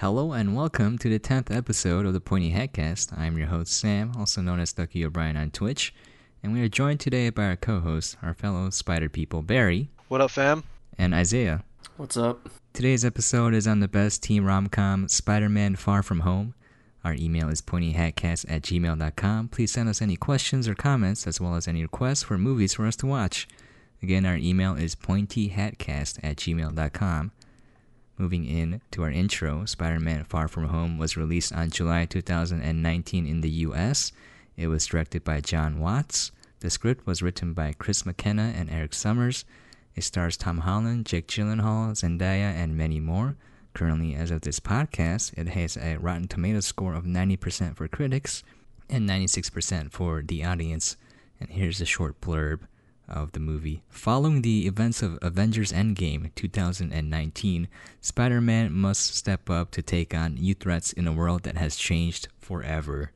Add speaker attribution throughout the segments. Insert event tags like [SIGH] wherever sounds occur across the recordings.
Speaker 1: Hello and welcome to the 10th episode of the Pointy Hat Cast. I'm your host Sam, also known as Ducky O'Brien on Twitch, and we are joined today by our co host, our fellow spider people Barry
Speaker 2: What up, fam?
Speaker 1: and Isaiah.
Speaker 3: What's up?
Speaker 1: Today's episode is on the best teen rom-com, Spider-Man Far From Home. Our email is pointyhatcast at gmail.com. Please send us any questions or comments, as well as any requests for movies for us to watch. Again, our email is pointyhatcast at gmail.com. Moving in to our intro, Spider Man Far From Home was released on July 2019 in the US. It was directed by Jon Watts. The script was written by Chris McKenna and Erik Sommers. It stars Tom Holland, Jake Gyllenhaal, Zendaya, and many more. Currently, as of this podcast, it has a Rotten Tomatoes score of 90% for critics and 96% for the audience. And here's a short blurb of the movie. Following the events of Avengers Endgame 2019, Spider Man must step up to take on new threats in a world that has changed forever.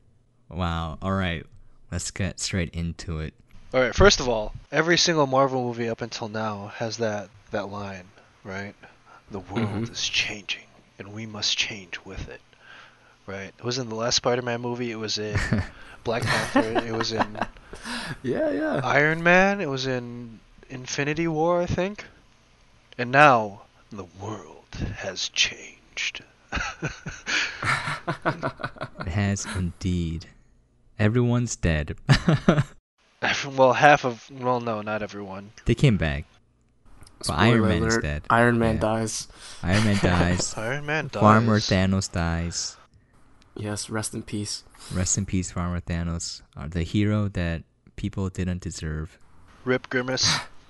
Speaker 1: Wow, alright, let's get straight into it.
Speaker 2: All right. First of all, every single Marvel movie up until now has that that line, right? The world
Speaker 3: Mhm.
Speaker 2: is changing, and we must change with it. Right. It was in the last Spider-Man movie. It was in [LAUGHS] Black Panther. It was in
Speaker 3: Yeah, yeah.
Speaker 2: Iron Man. It was in Infinity War, I think. And now the world has changed. [LAUGHS]
Speaker 1: It has indeed. Everyone's dead. [LAUGHS]
Speaker 2: Well, half of well, no, not everyone.
Speaker 1: they came back. But
Speaker 3: Spoiler
Speaker 1: Iron Man is dead.
Speaker 3: Iron Man
Speaker 1: Yeah.
Speaker 3: dies.
Speaker 1: Iron Man dies.
Speaker 2: Iron Man dies.
Speaker 1: Farmer Thanos dies.
Speaker 3: Yes, rest in peace.
Speaker 1: Rest in peace, Farmer Thanos. Uh, the hero that people didn't deserve.
Speaker 2: Rip Grimace.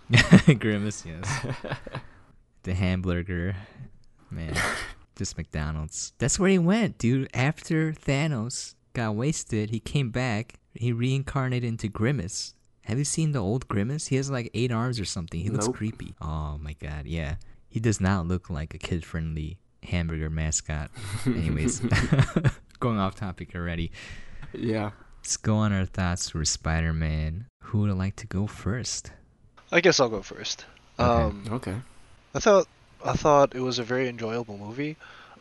Speaker 2: [LAUGHS] [LAUGHS]
Speaker 1: Grimace, yes. [LAUGHS] the hamburger. Man, just McDonald's. That's where he went, dude. After Thanos got wasted, he came back. He reincarnated into Grimace. Have you seen the old Grimace? He has like eight arms or something. He looks
Speaker 3: Nope.
Speaker 1: creepy. Oh my god, yeah. He does not look like a kid friendly hamburger mascot. Anyways, going off topic already.
Speaker 3: Yeah.
Speaker 1: Let's go on our thoughts for Spider Man. Who would like to go first?
Speaker 2: I guess I'll go first.
Speaker 1: Okay.
Speaker 2: Um,
Speaker 3: Okay.
Speaker 2: I thought I thought it was a very enjoyable movie.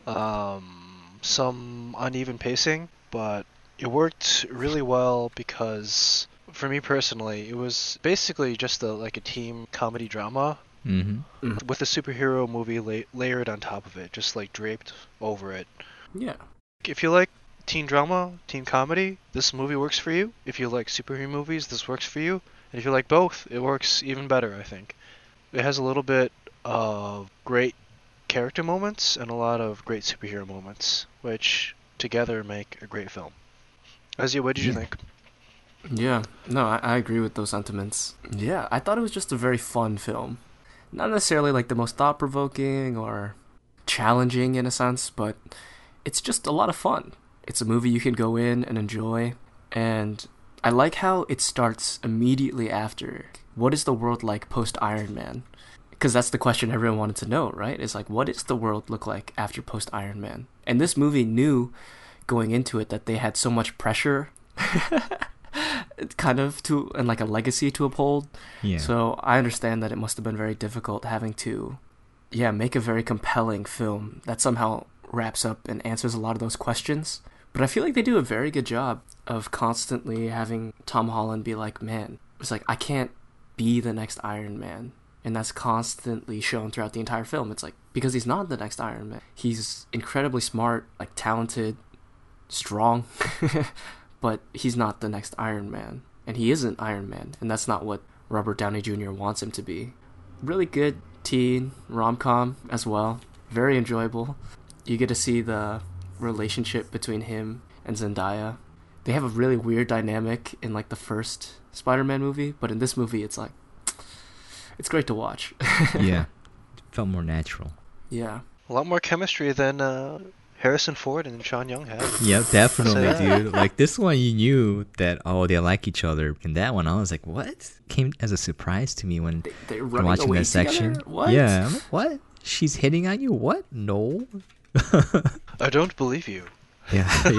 Speaker 2: Um, some uneven pacing, but it worked really well because for me personally, it was basically just a like a team comedy drama
Speaker 1: Mm-hmm.
Speaker 2: with a superhero movie la- layered on top of it, just like draped over it.
Speaker 3: Yeah.
Speaker 2: If you like teen drama, teen comedy, this movie works for you. If you like superhero movies, this works for you. And if you like both, it works even better, I think. It has a little bit of great character moments and a lot of great superhero moments, which together make a great film. Isaiah, what did you think?
Speaker 3: Yeah. No, I, I agree with those sentiments. Yeah, I thought it was just a very fun film. Not necessarily like the most thought provoking or challenging in a sense, but it's just a lot of fun. It's a movie you can go in and enjoy. And I like how it starts immediately after. What is the world like post Iron Man? Because that's the question everyone wanted to know, right? It's like, what does the world look like after post Iron Man? And this movie knew going into it that they had so much pressure [LAUGHS] kind of to and like a legacy to uphold
Speaker 1: Yeah.
Speaker 3: so I understand that it must have been very difficult having to, yeah, make a very compelling film that somehow wraps up and answers a lot of those questions. But I feel like they do a very good job of constantly having Tom Holland be like, man, it's like, I can't be the next Iron Man. And that's constantly shown throughout the entire film. It's like, because he's not the next Iron Man. He's incredibly smart, like talented, strong, [LAUGHS] but he's not the next Iron Man. And he isn't Iron Man. And that's not what Robert Downey Jr. wants him to be. Really good teen rom com as well. Very enjoyable. You get to see the relationship between him and Zendaya. They have a really weird dynamic in like the first Spider Man movie, but in this movie it's like [TSK] it's great to watch. [LAUGHS]
Speaker 1: yeah. Felt more natural.
Speaker 3: yeah.
Speaker 2: A lot more chemistry than uh, Harrison Ford and Sean Young had.
Speaker 1: Yeah, definitely, dude. Like this one, you knew that oh they like each other, and that one I was like, what? Came as a surprise to me when
Speaker 3: They, they're running
Speaker 1: watching
Speaker 3: away
Speaker 1: that section.
Speaker 3: What?
Speaker 1: Yeah, I'm like, what? She's hitting on you? What? No.
Speaker 2: I don't believe you.
Speaker 1: Yeah, [LAUGHS] [LAUGHS]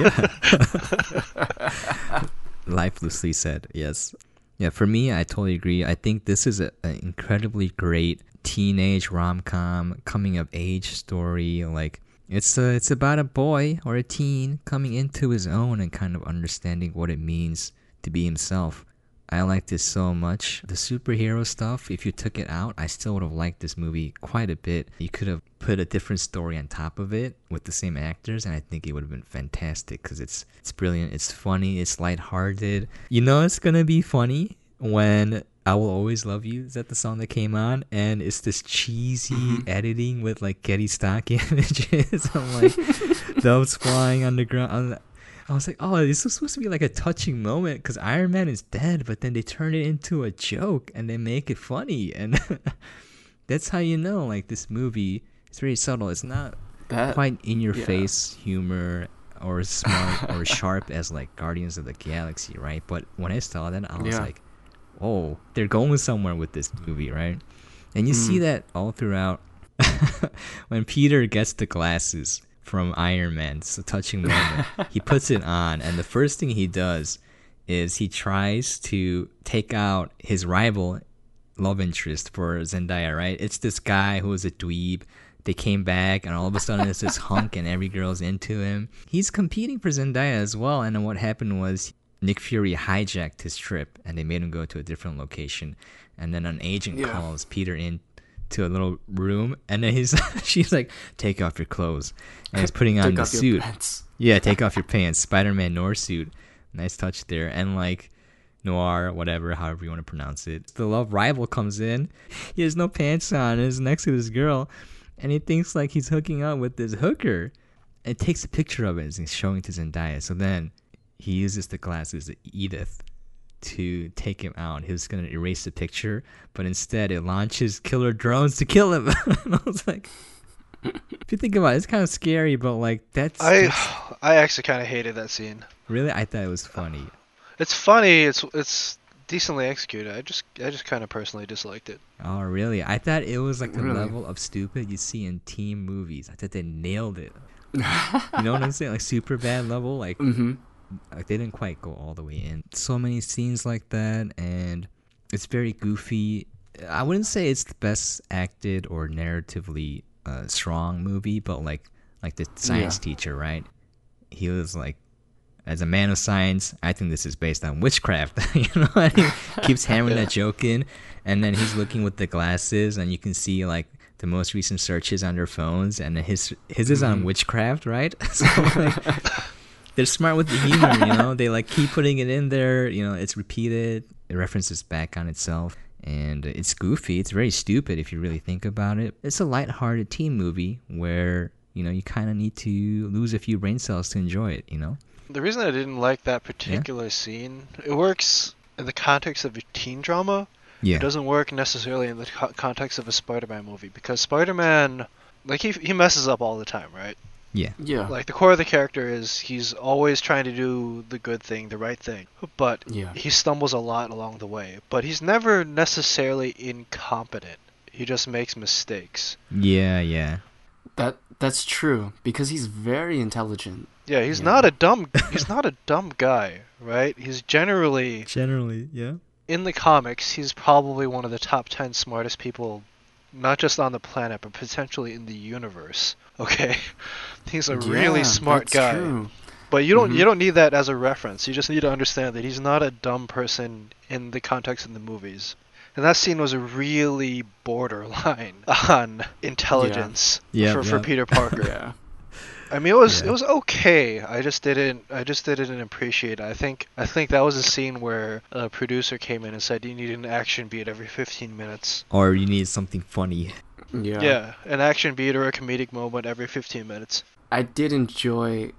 Speaker 1: yeah. Lifelessly said, yes. Yeah, for me, I totally agree. I think this is an incredibly great teenage rom com, coming of age story. Like, It's uh, it's about a boy or a teen coming into his own and kind of understanding what it means to be himself. I like this so much. The superhero stuff, if you took it out, I still would have liked this movie quite a bit. You could have put a different story on top of it with the same actors, and I think it would have been fantastic because it's it's brilliant. It's funny. It's lighthearted. You know, it's gonna be funny when I Will Always Love You. Is that the song that came on? And it's this cheesy
Speaker 3: Mhm.
Speaker 1: editing with like Getty stock [LAUGHS] images. [LAUGHS] I'm like doves flying on the ground. on the- I was like, oh, this was supposed to be like a touching moment because Iron Man is dead, but then they turn it into a joke and they make it funny. And [LAUGHS] that's how you know, like, this movie is very subtle. It's not
Speaker 3: That
Speaker 1: quite in your
Speaker 3: yeah.
Speaker 1: face humor or smart or [LAUGHS] sharp as like Guardians of the Galaxy, right? But when I saw that, I was
Speaker 3: Yeah.
Speaker 1: like, oh, they're going somewhere with this movie, right? And you see
Speaker 3: Mm.
Speaker 1: that all throughout [LAUGHS] when Peter gets the glasses from Iron Man. It's a touching moment. he [LAUGHS] puts it on, and the first thing he does is he tries to take out his rival love interest for Zendaya, right? It's this guy who is a dweeb. They came back, and all of a sudden it's this hunk, and every girl's into him. He's competing for Zendaya as well, and then what happened was Nick Fury hijacked his trip, and they made him go to a different location. And then an agent
Speaker 3: Yeah.
Speaker 1: calls Peter in to a little room, and then he's [LAUGHS] she's like, "Take off your clothes," and he's putting on the suit.
Speaker 3: pants.
Speaker 1: Yeah, take off your pants. Spider-Man Noir suit. Nice touch there. And like Noir, whatever, however you want to pronounce it. The love rival comes in. He has no pants on and is next to this girl. And he thinks like he's hooking up with this hooker. And takes a picture of it and he's showing it to Zendaya. So then he uses the glasses of Edith to take him out. He was gonna erase the picture, but instead it launches killer drones to kill him. [LAUGHS] and I was like if you think about it, it's kind of scary, but like that's,
Speaker 2: I
Speaker 1: that's [SIGHS]
Speaker 2: I actually kind of hated that scene.
Speaker 1: Really, I thought it was funny.
Speaker 2: It's funny. It's it's decently executed. I just I just kind of personally disliked it.
Speaker 1: Oh, really? I thought it was like the
Speaker 3: Really?
Speaker 1: level of stupid you see in teen movies. I thought they nailed it. [LAUGHS] you know what I'm saying? Like super bad level. Like,
Speaker 3: Mm-hmm.
Speaker 1: like they didn't quite go all the way in. So many scenes like that, and it's very goofy. I wouldn't say it's the best acted or narratively uh, strong movie, but like like the science
Speaker 3: Yeah.
Speaker 1: teacher, right? He was like, as a man of science, I think this is based on witchcraft. [LAUGHS] you know, and he keeps hammering [LAUGHS]
Speaker 2: Yeah.
Speaker 1: that joke in, and then he's looking with the glasses, and you can see like the most recent searches on their phones, and his his is on
Speaker 3: Mhm.
Speaker 1: witchcraft, right? [LAUGHS] so like, they're smart with the humor, you know. They like keep putting it in there. You know, it's repeated. It references back on itself, and it's goofy. It's very stupid if you really think about it. It's a light-hearted teen movie where you know you kind of need to lose a few brain cells to enjoy it. You know.
Speaker 2: The reason I didn't like that particular scene, it works in the context of a teen drama.
Speaker 1: Yeah.
Speaker 2: It doesn't work necessarily in the co- context of a Spider-Man movie because Spider-Man, like he he messes up all the time, right?
Speaker 1: Yeah.
Speaker 3: Yeah.
Speaker 2: Like the core of the character is he's always trying to do the good thing, the right thing, but
Speaker 3: yeah.
Speaker 2: he stumbles a lot along the way. But he's never necessarily incompetent. He just makes mistakes.
Speaker 1: Yeah. Yeah.
Speaker 3: That that's true because he's very intelligent.
Speaker 2: Yeah, he's
Speaker 3: Yeah.
Speaker 2: not a dumb he's not a dumb guy, right? He's generally
Speaker 1: Generally, yeah.
Speaker 2: in the comics, he's probably one of the top 10 smartest people not just on the planet but potentially in the universe. [LAUGHS] Okay? He's a really smart guy.
Speaker 3: True.
Speaker 2: But you don't
Speaker 3: Mhm.
Speaker 2: you don't need that as a reference. You just need to understand that he's not a dumb person in the context of the movies. And that scene was a really borderline [LAUGHS] on intelligence
Speaker 1: Yeah,
Speaker 2: for, for
Speaker 1: yeah.
Speaker 2: Peter Parker. [LAUGHS]
Speaker 3: Yeah.
Speaker 2: I mean, it was
Speaker 1: Yeah.
Speaker 2: it was okay. I just didn't I just didn't appreciate it. I think I think that was a scene where a producer came in and said you need an action beat every 15 minutes.
Speaker 1: Or you need something funny.
Speaker 3: Yeah.
Speaker 2: Yeah, an action beat or a comedic moment every 15 minutes.
Speaker 3: I did enjoy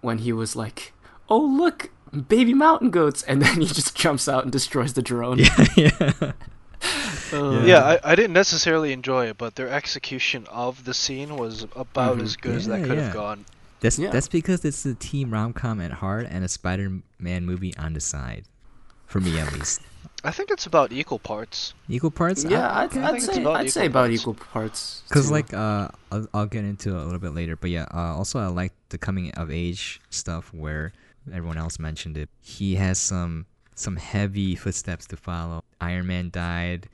Speaker 3: when he was like, "Oh look, baby mountain goats," and then he just jumps out and destroys the drone. [LAUGHS]
Speaker 1: yeah. Yeah.
Speaker 3: Uh,
Speaker 2: Yeah, I, I didn't necessarily enjoy it, but their execution of the scene was about
Speaker 3: Mhm.
Speaker 2: as good as that could
Speaker 1: yeah.
Speaker 2: have gone.
Speaker 1: That's
Speaker 3: Yeah.
Speaker 1: that's because it's a team rom com at heart and a Spider-Man movie on the side, for me at least.
Speaker 2: I think it's about equal parts.
Speaker 1: Equal parts.
Speaker 3: Yeah,
Speaker 1: I-
Speaker 3: I'd,
Speaker 2: I
Speaker 3: I'd say
Speaker 2: about
Speaker 3: I'd say
Speaker 2: equal
Speaker 3: about
Speaker 2: parts.
Speaker 3: equal parts.
Speaker 1: Cause like uh, I'll, I'll get into it a little bit later, but yeah. Uh, also, I like the coming of age stuff where everyone else mentioned it. He has some some heavy footsteps to follow. Iron Man died.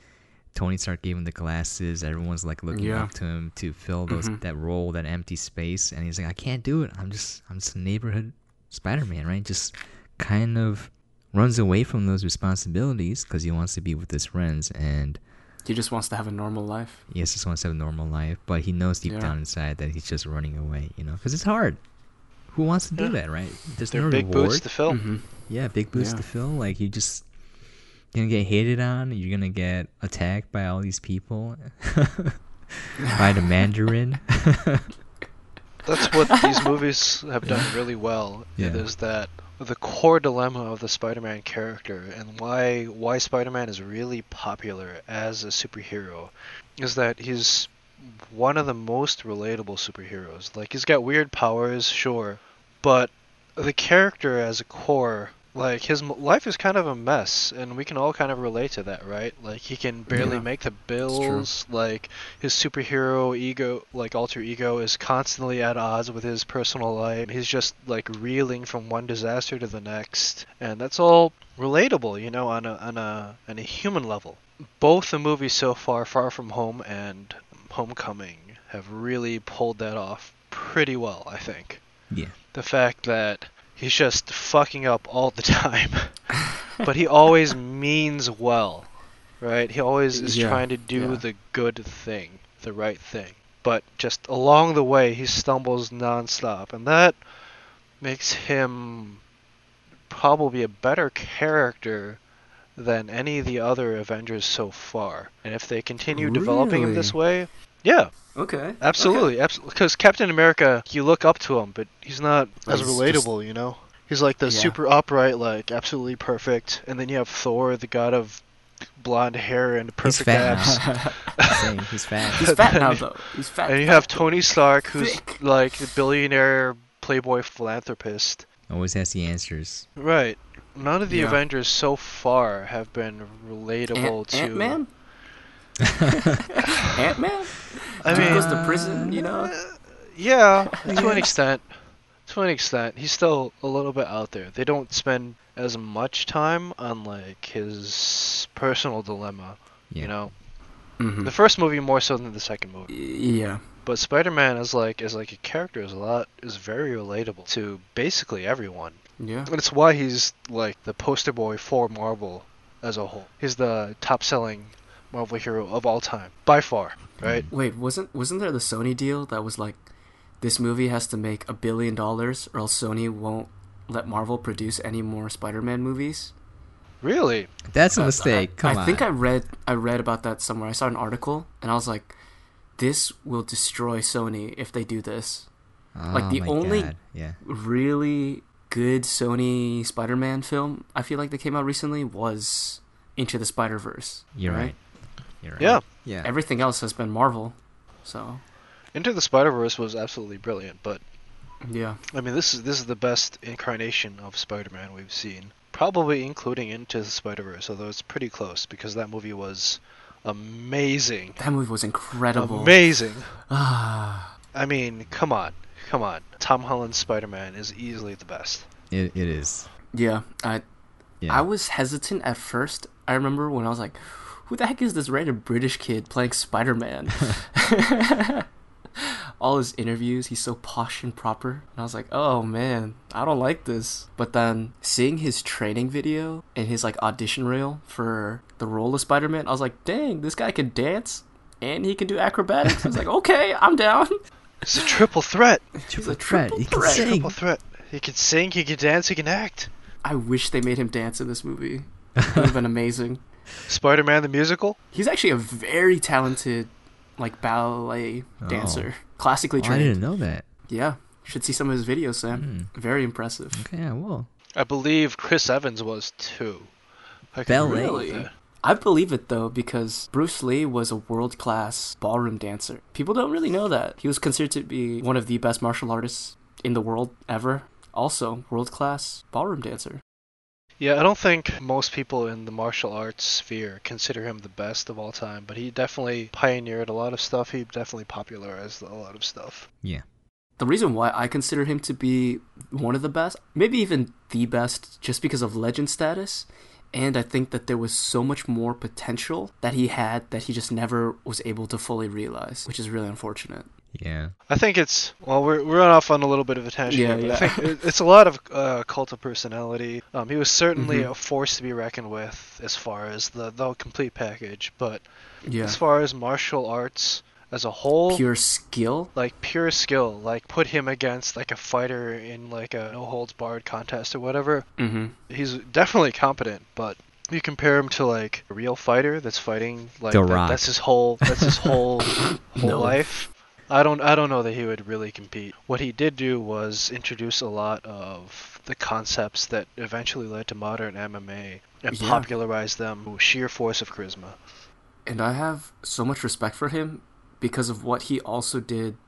Speaker 1: Tony Stark gave him the glasses. Everyone's like looking
Speaker 3: Yeah.
Speaker 1: up to him to fill those
Speaker 3: Mhm.
Speaker 1: that role, that empty space, and he's like, I can't do it. I'm just I'm just a neighborhood Spider-Man, right? Just kind of runs away from those responsibilities because he wants to be with his friends and
Speaker 3: He just wants to have a normal life.
Speaker 1: Yes he just wants to have a normal life, but he knows deep
Speaker 3: Yeah.
Speaker 1: down inside that he's just running away, you know, because it's hard. Who wants to do
Speaker 2: Yeah.
Speaker 1: that, right? There's
Speaker 2: They're
Speaker 1: no
Speaker 2: big
Speaker 1: reward.
Speaker 2: boots to fill.
Speaker 3: Mhm.
Speaker 1: Yeah, big boots
Speaker 3: Yeah.
Speaker 1: to fill. Like you just gonna get hated on. You're gonna get attacked by all these people, [LAUGHS] by the Mandarin. [LAUGHS]
Speaker 2: That's what these movies have done really well.
Speaker 1: Yeah.
Speaker 2: Is that the core dilemma of the Spider-Man character and why why Spider-Man is really popular as a superhero is that he's one of the most relatable superheroes. Like he's got weird powers, sure, but the character as a core like his life is kind of a mess and we can all kind of relate to that right? Like he can barely
Speaker 3: Yeah,
Speaker 2: make the bills like his superhero ego like alter ego is constantly at odds with his personal life. He's just like reeling from one disaster to the next and that's all relatable you know on a on a on a human level. Both the movies so far far from home and homecoming have really pulled that off pretty well i think.
Speaker 1: Yeah,
Speaker 2: the fact that he's just fucking up all the [LAUGHS] time, but he always means well, right? He always is
Speaker 3: Yeah,
Speaker 2: trying to do
Speaker 3: yeah.
Speaker 2: the good thing, the right thing. But just along the way, he stumbles nonstop, and that makes him probably a better character than any of the other Avengers so far. And if they continue developing him this way, yeah,
Speaker 3: Okay.
Speaker 2: Absolutely, absolutely. Because Captain America, you look up to him, but he's not as
Speaker 3: He's
Speaker 2: relatable, you know. He's like the
Speaker 3: Yeah.
Speaker 2: super upright, like absolutely perfect, and then you have Thor, the god of blonde hair and
Speaker 1: he's
Speaker 2: perfect
Speaker 1: fat
Speaker 2: abs.
Speaker 1: now. [LAUGHS] Same, he's fat. [LAUGHS]
Speaker 3: He's fat now though. He's fat.
Speaker 2: and you have Tony Stark, who's
Speaker 3: Thick.
Speaker 2: like the billionaire playboy philanthropist.
Speaker 1: Always has the answers.
Speaker 2: Right. None of the
Speaker 3: Yeah.
Speaker 2: Avengers so far have been relatable
Speaker 3: Ant-
Speaker 2: to.
Speaker 3: Ant-Man? [LAUGHS] Ant-Man?
Speaker 2: I
Speaker 3: Dude
Speaker 2: mean,
Speaker 3: goes to prison, you know?
Speaker 2: Uh, yeah, to an extent. To an extent, he's still a little bit out there. They don't spend as much time on like his personal dilemma.
Speaker 1: Yeah.
Speaker 2: You know,
Speaker 3: Mhm.
Speaker 2: the first movie more so than the second movie.
Speaker 3: Yeah.
Speaker 2: But Spider-Man is like is like a character is a lot is very relatable to basically everyone.
Speaker 3: Yeah.
Speaker 2: And it's why he's like the poster boy for Marvel as a whole. He's the top-selling Marvel hero of all time by far, right?
Speaker 3: Wait, wasn't wasn't there the Sony deal that was like this movie has to make a billion dollars or else Sony won't let Marvel produce any more Spider-Man movies?
Speaker 2: Really?
Speaker 1: That's a mistake.
Speaker 3: I,
Speaker 1: Come
Speaker 3: I
Speaker 1: on.
Speaker 3: think I read I read about that somewhere. I saw an article and I was like, this will destroy Sony if they do this. like,
Speaker 1: Oh
Speaker 3: the
Speaker 1: my
Speaker 3: only-
Speaker 1: God. Yeah.
Speaker 3: Really good Sony Spider-Man film I feel like that came out recently was Into the Spider-Verse.
Speaker 1: You're right. You're right.
Speaker 2: Yeah.
Speaker 1: Yeah.
Speaker 3: Everything else has been Marvel. So,
Speaker 2: Into the Spider-Verse was absolutely brilliant, but
Speaker 3: yeah.
Speaker 2: I mean, this is this is the best incarnation of Spider-Man we've seen, probably including Into the Spider-Verse, although it's pretty close because that movie was amazing,
Speaker 3: That movie was incredible.
Speaker 2: amazing. [SIGHS]
Speaker 3: Ah.
Speaker 2: I mean, come on, come on. Tom Holland's Spider-Man is easily the best.
Speaker 1: It, it is.
Speaker 3: Yeah, I
Speaker 1: Yeah.
Speaker 3: I was hesitant at first. I remember when I was like, "Who the heck is this random British kid playing Spider Man?" [LAUGHS] All his interviews, he's so posh and proper, and I was like, "Oh man, I don't like this." But then seeing his training video and his like audition reel for the role of Spider Man, I was like, "Dang, this guy can dance." And he can do acrobatics. I was like, okay, I'm down.
Speaker 2: It's a triple threat. [LAUGHS]
Speaker 3: He's a triple
Speaker 1: threat.
Speaker 3: triple
Speaker 1: He can
Speaker 3: threat.
Speaker 1: sing.
Speaker 2: Triple threat. He can sing, he can dance, he can act.
Speaker 3: I wish they made him dance in this movie. It [LAUGHS] would have been amazing.
Speaker 2: Spider-Man the musical.
Speaker 3: He's actually a very talented, like ballet
Speaker 1: Oh.
Speaker 3: dancer, classically
Speaker 1: Oh, I didn't know that.
Speaker 3: Yeah, should see some of his videos, Sam. Hmm. Very impressive.
Speaker 1: Okay, I will.
Speaker 2: I believe Chris Evans was too. I
Speaker 1: Ballet?
Speaker 3: Really? I believe it though because Bruce Lee was a world class ballroom dancer. People don't really know that. He was considered to be one of the best martial artists in the world ever. Also, world class ballroom dancer.
Speaker 2: Yeah, I don't think most people in the martial arts sphere consider him the best of all time, but he definitely pioneered a lot of stuff. He definitely popularized a lot of stuff.
Speaker 1: Yeah.
Speaker 3: The reason why I consider him to be one of the best, maybe even the best, just because of legend status, And I think that there was so much more potential that he had that he just never was able to fully realize, which is really unfortunate.
Speaker 1: Yeah.
Speaker 2: I think it's well, we're we're off on a little bit of a tangent.
Speaker 3: Yeah,
Speaker 2: here, but
Speaker 3: yeah.
Speaker 2: I think [LAUGHS] it's a lot of uh, cult of personality. Um, he was certainly
Speaker 3: Mhm.
Speaker 2: a force to be reckoned with as far as the the complete package. But
Speaker 3: Yeah.
Speaker 2: as far as martial arts as a whole,
Speaker 3: Pure skill.
Speaker 2: like pure skill, like put him against like a fighter in like a no holds barred contest or whatever.
Speaker 3: Mm-hmm.
Speaker 2: He's definitely competent, but you compare him to like a real fighter that's fighting like
Speaker 1: The
Speaker 2: that-
Speaker 1: Rock.
Speaker 2: that's his whole that's his [LAUGHS] whole [LAUGHS] whole
Speaker 3: No.
Speaker 2: life. I don't I don't know that he would really compete. What he did do was introduce a lot of the concepts that eventually led to modern MMA and
Speaker 3: Yeah.
Speaker 2: popularize them with sheer force of charisma.
Speaker 3: And I have so much respect for him because of what he also did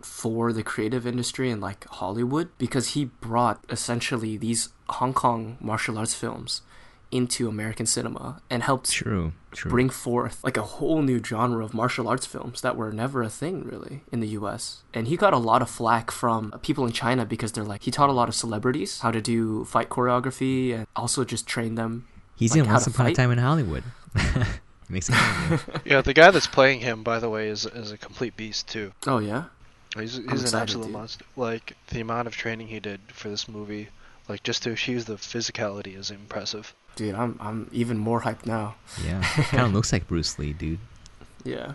Speaker 3: for the creative industry and like Hollywood because he brought essentially these Hong Kong martial arts films into American cinema and helped
Speaker 1: True. True.
Speaker 3: bring forth like a whole new genre of martial arts films that were never a thing really in the US. And he got a lot of flack from people in China because they're like he taught a lot of celebrities how to do fight choreography and also just trained them.
Speaker 1: He's
Speaker 3: like,
Speaker 1: in
Speaker 3: how
Speaker 1: Once
Speaker 3: to
Speaker 1: Upon a
Speaker 3: fight.
Speaker 1: Time in Hollywood. [LAUGHS] Makes sense. [LAUGHS]
Speaker 2: Yeah, the guy that's playing him, by the way, is is a complete beast too.
Speaker 3: Oh yeah.
Speaker 2: He's, he's an absolute
Speaker 3: dude.
Speaker 2: monster. Like the amount of training he did for this movie, like just to achieve the physicality is impressive.
Speaker 3: Dude, I'm I'm even more hyped now.
Speaker 1: yeah. [LAUGHS] Kind of looks like Bruce Lee, dude.
Speaker 3: Yeah.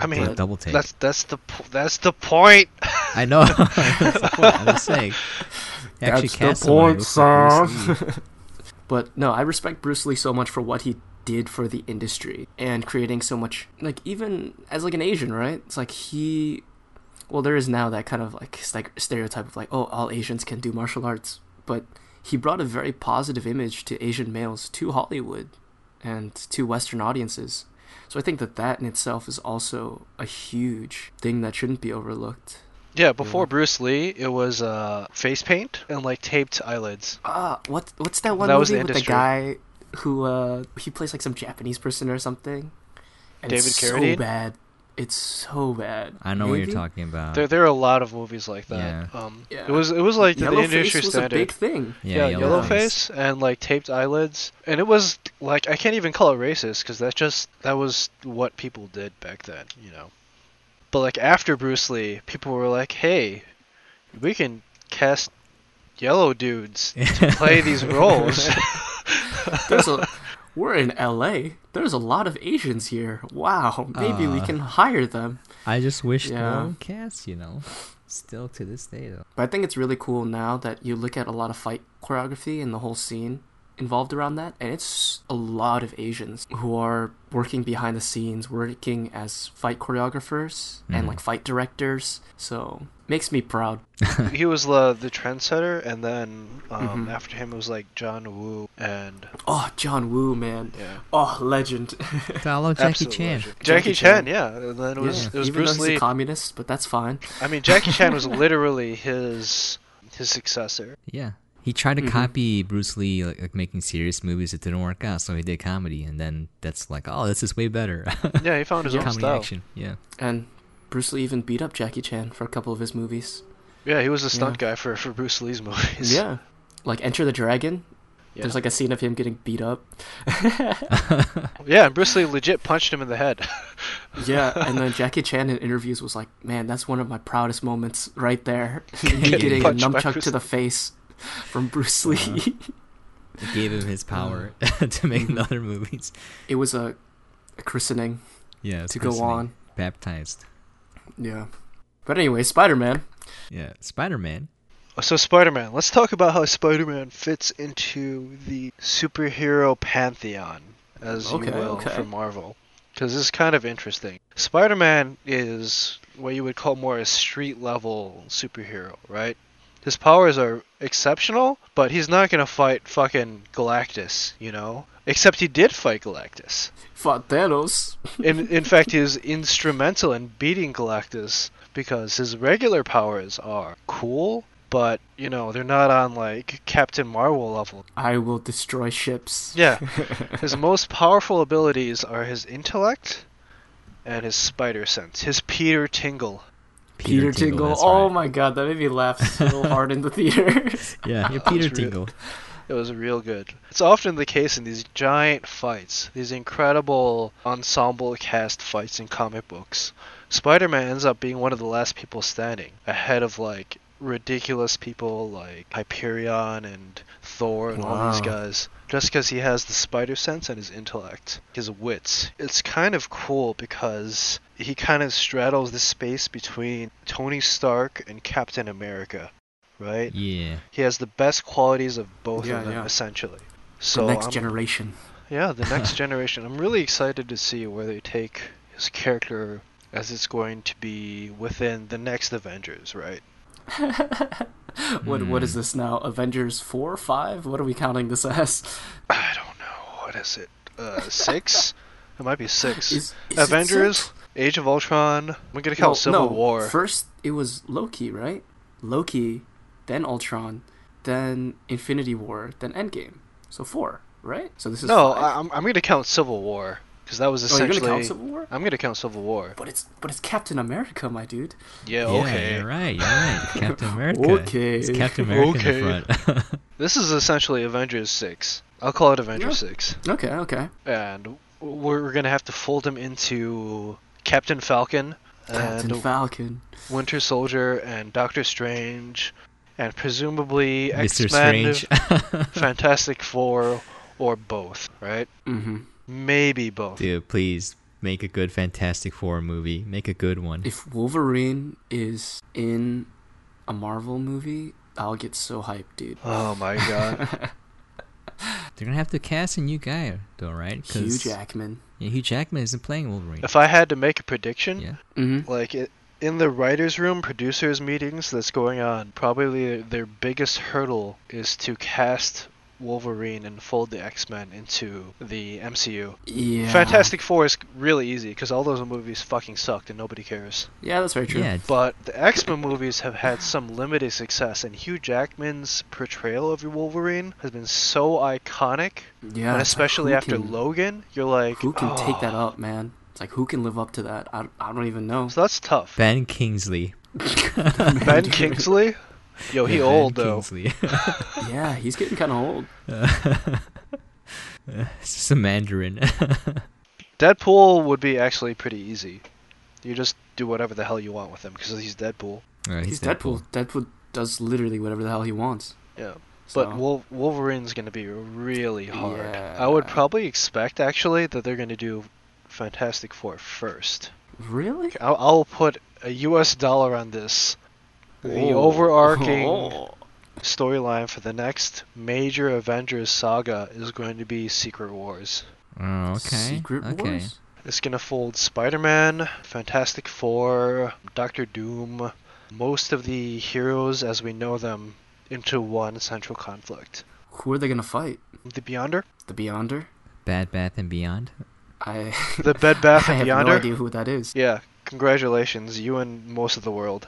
Speaker 2: I mean,
Speaker 1: double take.
Speaker 2: That's that's the that's the point. [LAUGHS]
Speaker 1: I know. that's the point. I'm just saying. Actually
Speaker 3: That's the
Speaker 1: cast someone who
Speaker 3: point,
Speaker 1: looks like
Speaker 3: son. [LAUGHS] But no, I respect Bruce Lee so much for what he did for the industry and creating so much like even as like an Asian, right? It's like he well there is now that kind of like st- stereotype of like oh all Asians can do martial arts, but he brought a very positive image to Asian males to Hollywood and to western audiences. So I think that that in itself is also a huge thing that shouldn't be overlooked.
Speaker 2: Yeah, before
Speaker 3: Yeah.
Speaker 2: Bruce Lee, it was uh, face paint and like taped eyelids.
Speaker 3: Ah, what what's that one
Speaker 2: That was
Speaker 3: movie
Speaker 2: the
Speaker 3: with the guy who uh he plays like some Japanese person or something? And
Speaker 2: David
Speaker 3: it's so bad. It's so bad.
Speaker 1: I know what you're talking about.
Speaker 2: There, there are a lot of movies like that.
Speaker 1: Yeah.
Speaker 2: Um,
Speaker 3: Yeah.
Speaker 2: It was it was like the, the
Speaker 3: Yellowface
Speaker 2: industry
Speaker 3: was a big thing.
Speaker 2: yeah,
Speaker 1: yeah,
Speaker 2: yellow
Speaker 1: Yellowface.
Speaker 2: face and like taped eyelids, and it was like I can't even call it racist because that just that was what people did back then, you know. But like after Bruce Lee, people were like, "Hey, we can cast yellow dudes to [LAUGHS] play these roles."
Speaker 3: There's a we're in LA. There's a lot of Asians here. Wow, maybe we
Speaker 1: Uh.
Speaker 3: can hire them.
Speaker 1: I just wish
Speaker 3: Yeah.
Speaker 1: more cast, you know. Still to this day, though.
Speaker 3: But I think it's really cool now that you look at a lot of fight choreography and the whole scene involved around that, and it's a lot of Asians who are working behind the scenes, working as fight choreographers and
Speaker 1: Mhm.
Speaker 3: like fight directors. So makes me proud. [LAUGHS]
Speaker 2: he was the the trendsetter, and then um,
Speaker 3: Mhm.
Speaker 2: after him it was like John Woo and
Speaker 3: Oh, John Woo, man.
Speaker 2: yeah,
Speaker 3: Oh, legend. [LAUGHS]
Speaker 1: I love Jackie
Speaker 2: absolute
Speaker 1: Chan.
Speaker 2: legend.
Speaker 3: Jackie
Speaker 2: Jackie,
Speaker 3: Chan.
Speaker 2: Chan, yeah, and then it was
Speaker 1: Yeah.
Speaker 2: it was
Speaker 3: Even though
Speaker 2: Bruce
Speaker 3: he's
Speaker 2: Lee.
Speaker 3: a communist, but that's fine.
Speaker 2: I mean, Jackie Chan was [LAUGHS] literally his his successor.
Speaker 1: Yeah. He tried to
Speaker 3: Mhm.
Speaker 1: copy Bruce Lee, like, like making serious movies. It didn't work out, so he did comedy, and then that's like, oh, this is way better.
Speaker 2: Yeah, he found his own
Speaker 1: comedy
Speaker 2: style.
Speaker 1: action. Yeah.
Speaker 3: And Bruce Lee even beat up Jackie Chan for a couple of his movies.
Speaker 2: Yeah, he was a stunt
Speaker 3: Yeah.
Speaker 2: guy for for Bruce Lee's movies.
Speaker 3: Yeah. Like Enter the Dragon.
Speaker 2: yeah.
Speaker 3: There's like a scene of him getting beat up. [LAUGHS]
Speaker 2: yeah, and Bruce Lee legit punched him in the head. [LAUGHS]
Speaker 3: Yeah, and then Jackie Chan in interviews was like, "Man, that's one of my proudest moments right there. [LAUGHS]
Speaker 2: Getting
Speaker 3: Getting a
Speaker 2: punched by
Speaker 3: nunchuck to the face from Bruce Lee.
Speaker 1: Uh-huh. It gave him his power to make other movies.
Speaker 3: it was a, a christening
Speaker 1: Yeah. it's
Speaker 3: to go on.
Speaker 1: Baptized.
Speaker 3: Yeah. But anyway, Spider Man.
Speaker 1: Yeah. Spider Man.
Speaker 2: Oh, so Spider-Man. Let's talk about how Spider-Man fits into the superhero pantheon, as
Speaker 3: Okay,
Speaker 2: you will,
Speaker 3: okay.
Speaker 2: for Marvel. Because this is kind of interesting. Spider-Man is what you would call more a street-level superhero, right? His powers are exceptional, but he's not gonna fight fucking Galactus, you know? Except he did fight Galactus.
Speaker 3: Fought Thanos. [LAUGHS]
Speaker 2: In in fact, he was instrumental in beating Galactus because his regular powers are cool, but you know they're not on like Captain Marvel level.
Speaker 3: I will destroy ships.
Speaker 2: Yeah, [LAUGHS] his most powerful abilities are his intellect and his spider sense, his Peter Tingle.
Speaker 3: Peter, Tingle.
Speaker 1: that's
Speaker 3: Oh
Speaker 1: right.
Speaker 3: my god, that made me laugh so [LAUGHS] hard in the theater. [LAUGHS]
Speaker 1: Yeah, you're
Speaker 2: That was
Speaker 1: Peter
Speaker 2: real.
Speaker 1: Tingle.
Speaker 2: It was real good. It's often the case in these giant fights, these incredible ensemble cast fights in comic books. Spider-Man ends up being one of the last people standing, ahead of like ridiculous people like Hyperion and Thor and all these guys. Just because he has the spider sense and his intellect, his wits. It's kind of cool because he kind of straddles the space between Tony Stark and Captain America, right?
Speaker 1: Yeah.
Speaker 2: He has the best qualities of both
Speaker 3: Yeah,
Speaker 2: of them,
Speaker 3: yeah.
Speaker 2: essentially.
Speaker 3: the next
Speaker 2: I'm-
Speaker 3: generation.
Speaker 2: yeah, the [LAUGHS] next generation. I'm really excited to see where they take his character as it's going to be within the next Avengers, right? [LAUGHS]
Speaker 3: what what is
Speaker 1: Hmm.
Speaker 3: this now? Avengers four, five? What are we counting this as?
Speaker 2: I don't know. What is it? Uh, six? [LAUGHS] it might be six.
Speaker 3: Is, is
Speaker 2: Avengers,
Speaker 3: six?
Speaker 2: Age of Ultron. We're gonna count
Speaker 3: No,
Speaker 2: Civil
Speaker 3: no,
Speaker 2: War.
Speaker 3: First, it was Loki, right? Loki, then Ultron, then Infinity War, then Endgame. So four, right? So this is
Speaker 2: no,
Speaker 3: five?
Speaker 2: I, I'm I'm gonna count Civil War because that was essentially.
Speaker 3: oh, you're gonna count Civil War?
Speaker 2: I'm gonna count Civil War.
Speaker 3: But it's but it's Captain America, my dude.
Speaker 2: Yeah,
Speaker 1: Yeah,
Speaker 2: okay.
Speaker 1: you're right. You're right. [LAUGHS] Captain America.
Speaker 3: Okay.
Speaker 1: It's Captain America
Speaker 2: Okay.
Speaker 1: in the front. [LAUGHS]
Speaker 2: This is essentially Avengers six. I'll call it Avengers
Speaker 3: Yeah.
Speaker 2: six.
Speaker 3: Okay, okay.
Speaker 2: and we're gonna have to fold him into Captain Falcon
Speaker 3: Captain
Speaker 2: and
Speaker 3: Falcon.
Speaker 2: Winter Soldier and Doctor Strange, and presumably
Speaker 1: Mr.
Speaker 2: X Men,
Speaker 1: Strange. [LAUGHS]
Speaker 2: Fantastic Four, or both. Right?
Speaker 3: Mm-hmm.
Speaker 2: Maybe both.
Speaker 1: Dude, please make a good Fantastic Four movie. Make a good one.
Speaker 3: If Wolverine is in a Marvel movie, I'll get so hyped, dude.
Speaker 2: Oh my god. [LAUGHS]
Speaker 1: They're gonna have to cast a new guy, though, right?
Speaker 3: Hugh Jackman.
Speaker 1: Yeah, Hugh Jackman isn't playing Wolverine.
Speaker 2: if I had to make a prediction,
Speaker 1: Yeah.
Speaker 3: Mm-hmm.
Speaker 2: like it, in the writers' room, producers' meetings that's going on, probably their biggest hurdle is to cast Wolverine and fold the X Men into the MCU.
Speaker 3: Yeah.
Speaker 2: Fantastic Four is really easy because all those movies fucking sucked and nobody cares.
Speaker 3: Yeah, that's very true.
Speaker 1: Yeah,
Speaker 2: But the X Men movies have had some limited success, and Hugh Jackman's portrayal of Wolverine has been so iconic.
Speaker 3: Yeah.
Speaker 2: and
Speaker 3: it's like,
Speaker 2: especially after
Speaker 3: can-
Speaker 2: Logan, you're like,
Speaker 3: Who can take that
Speaker 2: "Oh."
Speaker 3: up, man? It's like who can live up to that? I, I don't even know.
Speaker 2: So that's tough.
Speaker 1: Ben Kingsley. [LAUGHS]
Speaker 2: Ben Kingsley, yo, he
Speaker 1: Yeah,
Speaker 2: old
Speaker 1: ben
Speaker 2: though.
Speaker 1: Kingsley. [LAUGHS] [LAUGHS]
Speaker 3: yeah, he's getting kind of old. [LAUGHS]
Speaker 1: Uh, it's just a Mandarin.
Speaker 2: Deadpool would be actually pretty easy. You just do whatever the hell you want with him because he's Deadpool.
Speaker 1: Oh,
Speaker 3: He's, Deadpool. Deadpool does literally whatever the hell he wants.
Speaker 2: Yeah.
Speaker 3: So,
Speaker 2: But Wol- Wolverine's going to be really hard. I would probably expect actually that they're going to do Fantastic Four first.
Speaker 3: really?
Speaker 2: I'll, I'll put a U.S. dollar on this. The overarching [LAUGHS]
Speaker 3: Oh.
Speaker 2: storyline for the next major Avengers saga is going to be Secret Wars.
Speaker 1: Oh, okay.
Speaker 3: Secret
Speaker 1: okay.
Speaker 3: Wars?
Speaker 2: It's going to fold Spider-Man, Fantastic Four, Doctor Doom, most of the heroes as we know them into one central conflict.
Speaker 3: Who are they gonna fight?
Speaker 2: The Beyonder?
Speaker 3: The Beyonder?
Speaker 1: Bad Bath and Beyond.
Speaker 3: I.
Speaker 2: The Bed Bath [LAUGHS]
Speaker 3: I
Speaker 2: and
Speaker 3: have
Speaker 2: Beyonder?
Speaker 3: no idea who that is.
Speaker 2: Yeah, congratulations, you and most of the world.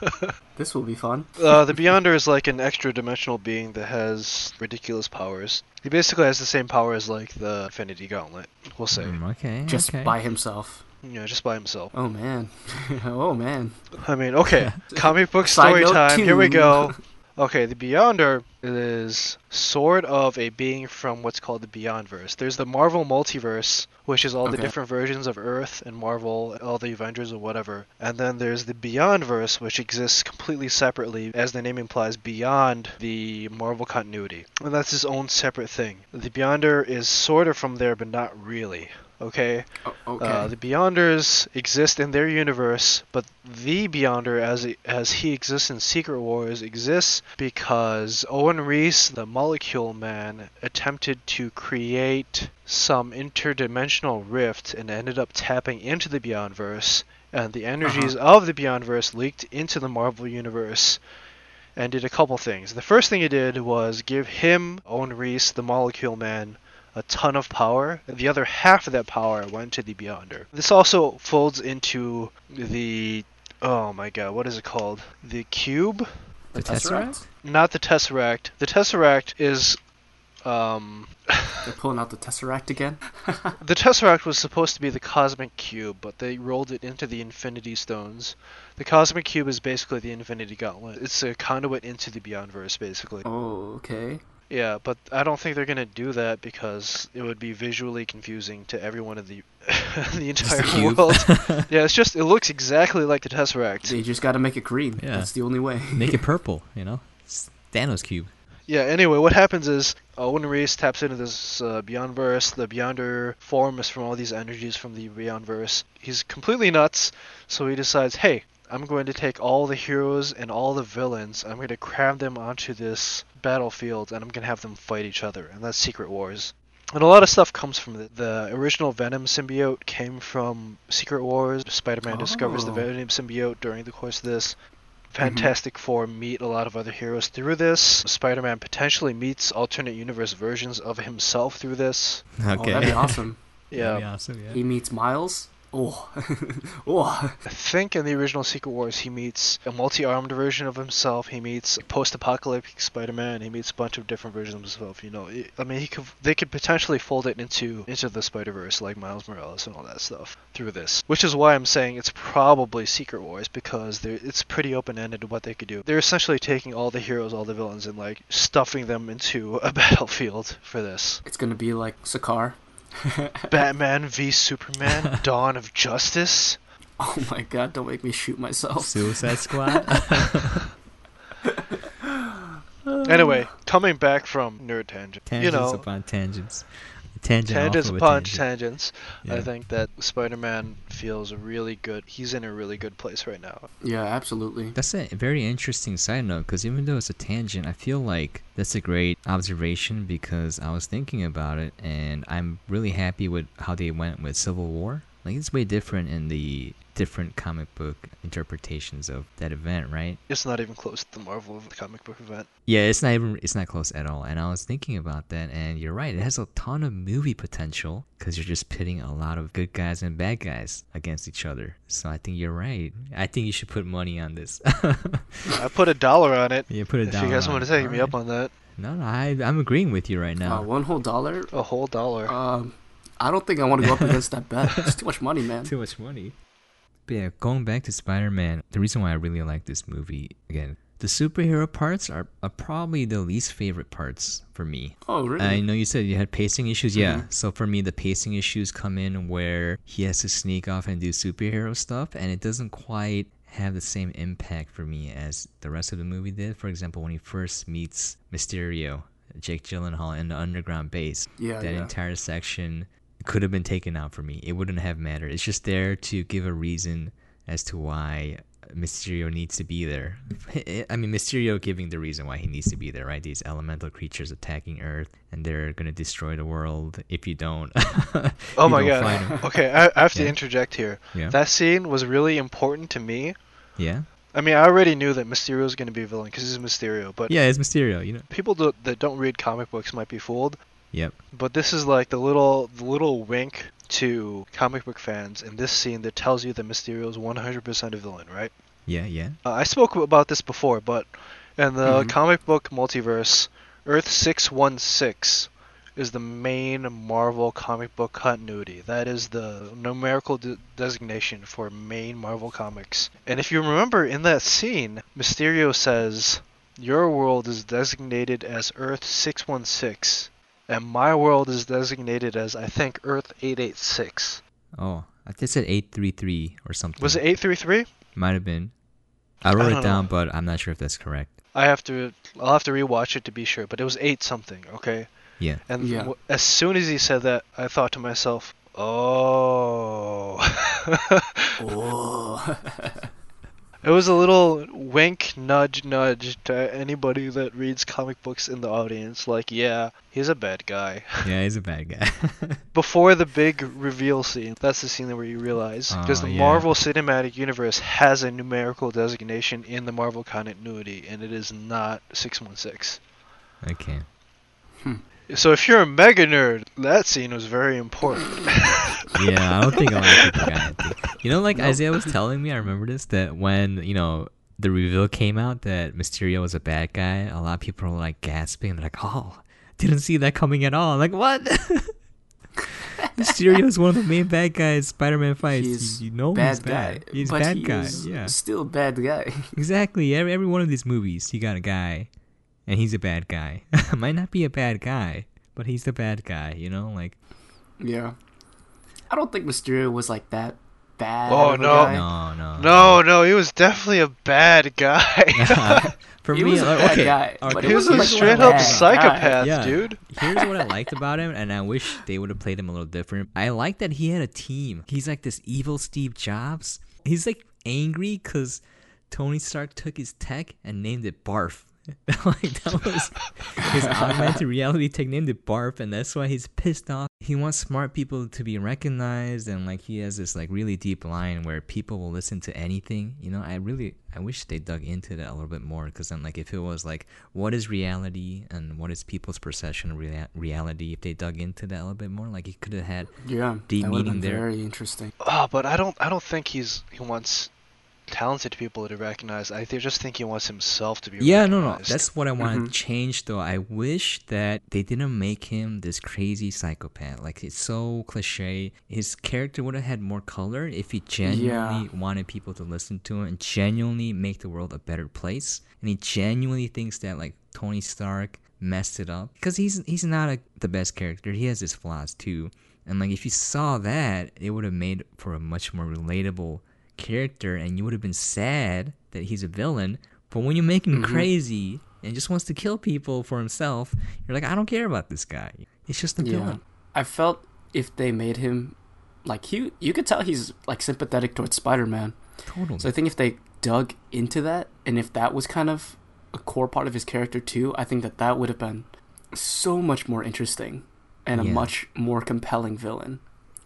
Speaker 2: [LAUGHS]
Speaker 3: This will be fun. [LAUGHS]
Speaker 2: Uh, the Beyonder is like an extra dimensional being that has ridiculous powers. He basically has the same power as like the Infinity Gauntlet, we'll say.
Speaker 1: Mm, okay.
Speaker 3: Just
Speaker 1: okay.
Speaker 3: by himself.
Speaker 2: Yeah, just by himself.
Speaker 3: Oh man. [LAUGHS] oh man.
Speaker 2: I mean, okay, comic book
Speaker 3: Side
Speaker 2: story
Speaker 3: note
Speaker 2: time. Here we go. Okay, the Beyonder is sort of a being from what's called the Beyondverse. There's the Marvel multiverse, which is all the different versions of Earth and Marvel, all the Avengers or whatever. And then there's the Beyondverse, which exists completely separately, as the name implies, beyond the Marvel continuity. And that's its own separate thing. The Beyonder is sort of from there, but not really. Okay?
Speaker 3: Oh, okay.
Speaker 2: Uh, the Beyonders exist in their universe, but the Beyonder, as it, as he exists in Secret Wars, exists because Owen Reece, the Molecule Man, attempted to create some interdimensional rift and ended up tapping into the Beyondverse, and the energies of the Beyondverse leaked into the Marvel universe. And did a couple things. The first thing it did was give him, Owen Reece, the Molecule Man, a ton of power. The other half of that power went to the Beyonder. This also folds into the oh my god, what is it called? The cube?
Speaker 1: The Tesseract?
Speaker 2: Not the Tesseract. The Tesseract is um [LAUGHS]
Speaker 3: They're pulling out the Tesseract again. [LAUGHS]
Speaker 2: the Tesseract was supposed to be the cosmic cube, but they rolled it into the Infinity Stones. The cosmic cube is basically the Infinity Gauntlet. It's a conduit into the Beyondverse basically.
Speaker 3: Oh, okay.
Speaker 2: Yeah, but I don't think they're gonna do that because it would be visually confusing to everyone in the [LAUGHS] the entire
Speaker 1: cube.
Speaker 2: world. [LAUGHS] yeah, it's just it looks exactly like the Tesseract.
Speaker 3: They just got to make it green.
Speaker 1: Yeah.
Speaker 3: That's the only way.
Speaker 1: Make it [LAUGHS] purple, you know? It's Thanos cube.
Speaker 2: Yeah. Anyway, what happens is Owen Reece taps into this uh, Beyondverse. The Beyonder form is from all these energies from the Beyondverse. He's completely nuts, so he decides, hey, I'm going to take all the heroes and all the villains. I'm going to cram them onto this battlefield, and I'm going to have them fight each other, and that's Secret Wars. And a lot of stuff comes from it. The original Venom symbiote came from Secret Wars. Spider-Man discovers the
Speaker 3: Oh.
Speaker 2: Venom symbiote during the course of this. Mm-hmm. Fantastic Four meet a lot of other heroes through this. Spider-Man potentially meets alternate universe versions of himself through this.
Speaker 3: Oh,
Speaker 1: Okay.
Speaker 3: that'd be awesome. [LAUGHS]
Speaker 2: Yeah,
Speaker 1: That'd be awesome, yeah.
Speaker 3: He meets Miles. Oh, [LAUGHS] oh.
Speaker 2: I think in the original Secret Wars he meets a multi-armed version of himself. He meets post-apocalyptic Spider-Man. He meets a bunch of different versions of himself. You know, It- I mean, he could they could potentially fold it into into the Spider-Verse like Miles Morales and all that stuff through this. Which is why I'm saying it's probably Secret Wars because it's pretty open-ended what they could do. They're essentially taking all the heroes, all the villains, and like stuffing them into a [LAUGHS] battlefield for this.
Speaker 3: It's gonna be like Sakaar. [LAUGHS]
Speaker 2: Batman v Superman: [LAUGHS] Dawn of Justice.
Speaker 3: Oh my god! Don't make me shoot myself.
Speaker 1: Suicide [LAUGHS] Squad.
Speaker 2: Anyway, coming back from nerd tangent,
Speaker 1: tangents
Speaker 2: you know,
Speaker 1: upon tangents. Tangent
Speaker 2: tangents
Speaker 1: off of a
Speaker 2: upon
Speaker 1: tangent.
Speaker 2: tangents. I think that Spider-Man feels really good. He's in a really good place right now.
Speaker 3: Yeah, absolutely.
Speaker 1: That's a very interesting side note because even though it's a tangent, I feel like that's a great observation because I was thinking about it and I'm really happy with how they went with Civil War. Like it's way different in the different comic book interpretations of that event, right?
Speaker 2: It's not even close to the Marvel of the comic book event.
Speaker 1: Yeah, it's not even it's not close at all. And I was thinking about that, and you're right. It has a ton of movie potential because you're just pitting a lot of good guys and bad guys against each other. So I think you're right. I think you should put money on this.
Speaker 2: I put a dollar on it.
Speaker 1: yeah, put a
Speaker 2: if
Speaker 1: dollar.
Speaker 2: you guys
Speaker 1: on
Speaker 2: want
Speaker 1: it.
Speaker 2: to take me
Speaker 1: right.
Speaker 2: up on that,
Speaker 1: No, no, I, I'm agreeing with you right
Speaker 3: Uh,
Speaker 1: now.
Speaker 3: one whole dollar.
Speaker 2: a whole dollar.
Speaker 3: Um, I don't think I want to go up against that bet. It's too much money, man. [LAUGHS]
Speaker 1: Too much money. But yeah, going back to Spider-Man, the reason why I really like this movie again, the superhero parts are, are probably the least favorite parts for me.
Speaker 3: Oh, really?
Speaker 1: I know you said you had pacing issues. Yeah.
Speaker 3: Mhm.
Speaker 1: So for me, the pacing issues come in where he has to sneak off and do superhero stuff, and it doesn't quite have the same impact for me as the rest of the movie did. For example, when he first meets Mysterio, Jake Gyllenhaal in the underground base,
Speaker 3: Yeah,
Speaker 1: that
Speaker 3: yeah.
Speaker 1: entire section could have been taken out for me. It wouldn't have mattered. It's just there to give a reason as to why Mysterio needs to be there. [LAUGHS] I mean, Mysterio giving the reason why he needs to be there, right? These elemental creatures attacking Earth, and they're gonna destroy the world if you don't. [LAUGHS]
Speaker 2: oh
Speaker 1: you
Speaker 2: my
Speaker 1: don't
Speaker 2: god. [LAUGHS] okay, I, I have to
Speaker 1: Yeah.
Speaker 2: interject here.
Speaker 1: Yeah.
Speaker 2: That scene was really important to me.
Speaker 1: yeah.
Speaker 2: I mean, I already knew that Mysterio was going to be a villain because he's Mysterio, but
Speaker 1: Yeah, it's Mysterio. You know.
Speaker 2: people do, that don't read comic books might be fooled.
Speaker 1: Yep.
Speaker 2: But this is like the little the little wink to comic book fans in this scene that tells you that Mysterio is 100% a villain, right?
Speaker 1: Yeah. Yeah.
Speaker 2: Uh, I spoke about this before, but in the
Speaker 3: Mhm.
Speaker 2: comic book multiverse, Earth 616 is the main Marvel comic book continuity. That is the numerical de- designation for main Marvel comics. And if you remember in that scene, Mysterio says, Your world is designated as Earth 616, and my world is designated as, I think, Earth 886.
Speaker 1: Oh, I think it said eight three three or something.
Speaker 2: Was it 833?
Speaker 1: Might have been. I wrote
Speaker 2: I
Speaker 1: it down,
Speaker 2: know.
Speaker 1: but I'm not sure if that's correct.
Speaker 2: I have to, I'll have to rewatch it to be sure, but it was 8 something, okay?
Speaker 1: Yeah.
Speaker 2: And
Speaker 3: Yeah.
Speaker 2: w- as soon as he said that, I thought to myself, "Oh." [LAUGHS]
Speaker 3: Oh. [LAUGHS]
Speaker 2: it was a little wink, nudge, nudge to anybody that reads comic books in the audience. Like, yeah, he's a bad guy. [LAUGHS]
Speaker 1: Yeah, he's a bad guy. [LAUGHS]
Speaker 2: Before the big reveal scene, that's the scene where you realize oh, because
Speaker 1: Oh,
Speaker 2: the
Speaker 1: yeah.
Speaker 2: Marvel Cinematic Universe has a numerical designation in the Marvel continuity, and it is not 616.
Speaker 1: okay. Hmm.
Speaker 2: So if you're a mega nerd, that scene was very important. [LAUGHS]
Speaker 1: Yeah, I don't think a lot of people got it. You know, like
Speaker 3: No.
Speaker 1: Isaiah was telling me, I remember this that when you know the reveal came out that Mysterio was a bad guy, a lot of people were like gasping. They're like, "Oh, didn't see that coming at all." like what? [LAUGHS] Mysterio is one of the main bad guys Spider-Man fights.
Speaker 3: He's
Speaker 1: you, you know
Speaker 3: bad
Speaker 1: he's
Speaker 3: guy.
Speaker 1: bad. He's
Speaker 3: but
Speaker 1: bad
Speaker 3: he
Speaker 1: guy.
Speaker 3: is
Speaker 1: Yeah,
Speaker 3: Still bad guy.
Speaker 1: exactly. Every every one of these movies, you got a guy, and he's a bad guy. [LAUGHS] Might not be a bad guy, but he's the bad guy. You know, like
Speaker 3: Yeah. I don't think Mysterio was like that bad.
Speaker 2: Oh,
Speaker 3: of a
Speaker 2: no.
Speaker 3: guy.
Speaker 1: no, no,
Speaker 2: No, no, he was definitely a bad guy. [LAUGHS]
Speaker 1: For
Speaker 3: He
Speaker 1: me,
Speaker 3: was a
Speaker 1: like,
Speaker 3: bad
Speaker 1: okay,
Speaker 3: guy,
Speaker 1: okay,
Speaker 3: but
Speaker 2: he was
Speaker 3: wasn't
Speaker 2: a straight up psychopath,
Speaker 1: Yeah.
Speaker 2: dude.
Speaker 1: Here's what I [LAUGHS] liked about him, and I wish they would have played him a little different. I like that he had a team. He's like this evil Steve Jobs. He's like angry because Tony Stark took his tech and named it Barf. [LAUGHS] like that was his [LAUGHS] augmented reality tech named it Barf, and that's why he's pissed off. He wants smart people to be recognized, and like he has this like really deep line where people will listen to anything. You know, I really I wish they dug into that a little bit more because then like if it was like what is reality and what is people's perception of rea- reality, if they dug into that a little bit more, like he could have had
Speaker 3: Yeah,
Speaker 1: Deep
Speaker 3: that
Speaker 1: meaning
Speaker 3: been
Speaker 1: there.
Speaker 3: very interesting.
Speaker 2: Oh, but I don't. I don't think he's he wants talented people to recognize. I th- just think he wants himself to be.
Speaker 1: Yeah, no, no. That's what I want
Speaker 3: Mhm.
Speaker 1: to change, though. I wish that they didn't make him this crazy psychopath. Like, it's so cliche. His character would have had more color if he genuinely wanted people to listen to him and genuinely make the world a better place. And he genuinely thinks that, like, Tony Stark messed it up. Because he's, he's not a, the best character. He has his flaws, too. And, like, if you saw that, it would have made for a much more relatable character and you would have been sad that he's a villain but when you make him
Speaker 3: Mhm.
Speaker 1: crazy and just wants to kill people for himself you're like i don't care about this guy he's just a
Speaker 3: Yeah,
Speaker 1: villain
Speaker 3: I felt if they made him like he, you could tell he's like sympathetic towards Spider-Man.
Speaker 1: totally
Speaker 3: So I think if they dug into that, and if that was kind of a core part of his character too, I think that that would have been so much more interesting and a much more compelling villain,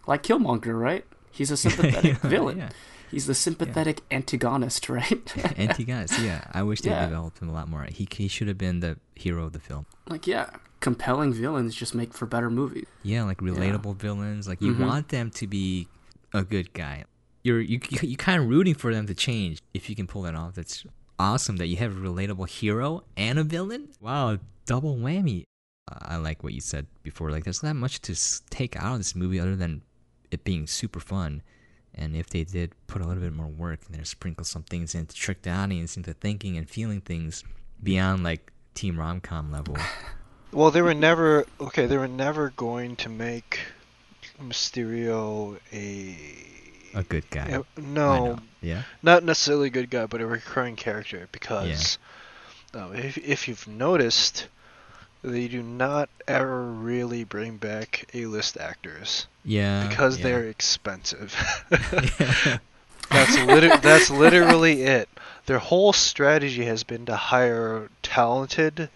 Speaker 3: like Killmonger, right? He's a sympathetic [LAUGHS]
Speaker 1: Yeah,
Speaker 3: villain.
Speaker 1: yeah.
Speaker 3: He's the sympathetic antagonist, [LAUGHS] right? [LAUGHS]
Speaker 1: anti-guys yeah i wish they
Speaker 3: Yeah.
Speaker 1: developed him a lot more he, he should have been the hero of the film
Speaker 3: like, yeah, compelling villains just make for better movies.
Speaker 1: yeah like relatable villains like you
Speaker 3: Mhm.
Speaker 1: want them to be a good guy you're you, [LAUGHS] you kind of rooting for them to change if you can pull that off that's awesome that you have a relatable hero and a villain wow double whammy I like what you said before. Like, there's not much to take out of this movie other than it being super fun. And if they did put a little bit more work and then sprinkle some things in to trick the audience into thinking and feeling things beyond like team rom com level. [SIGHS]
Speaker 2: Well, they were never okay. They were never going to make Mysterio a.
Speaker 1: A good guy.
Speaker 2: a- no.
Speaker 1: Yeah.
Speaker 2: not necessarily a good guy, but a recurring character because uh, if if you've noticed, they do not ever really bring back A-list actors
Speaker 1: Yeah.
Speaker 2: because
Speaker 1: yeah.
Speaker 2: they're expensive.
Speaker 1: Yeah. [LAUGHS] [LAUGHS]
Speaker 2: That's liter- that's literally it. Their whole strategy has been to hire talented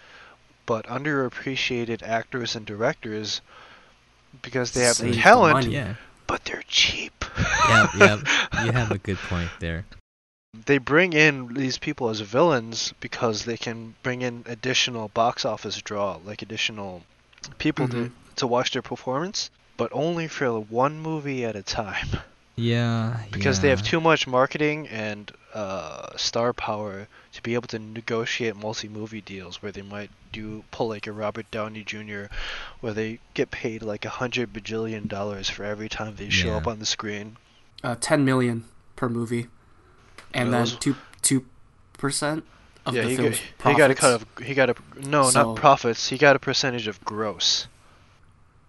Speaker 2: but underappreciated actors and directors because they have
Speaker 3: Save the
Speaker 2: talent,
Speaker 3: money.
Speaker 1: yeah.
Speaker 2: but they're cheap.
Speaker 1: Yeah. Yeah. [LAUGHS] You have a good point there.
Speaker 2: They bring in these people as villains because they can bring in additional box office draw, like additional people to,
Speaker 3: Mhm.
Speaker 2: to watch their performance, but only for one movie at a time. [LAUGHS]
Speaker 1: Yeah.
Speaker 2: because they have too much marketing and uh, star power to be able to negotiate multi-movie deals where they might do pull like a Robert Downey Jr. where they get paid like a hundred bajillion dollars for every time they show
Speaker 1: Yeah.
Speaker 2: up on the screen.
Speaker 3: Uh, Ten million per movie, and then
Speaker 2: those-
Speaker 3: two two percent of
Speaker 2: yeah,
Speaker 3: the
Speaker 2: he
Speaker 3: film's
Speaker 2: got, he got a cut of he got a no
Speaker 3: So-
Speaker 2: not profits he got a percentage of gross.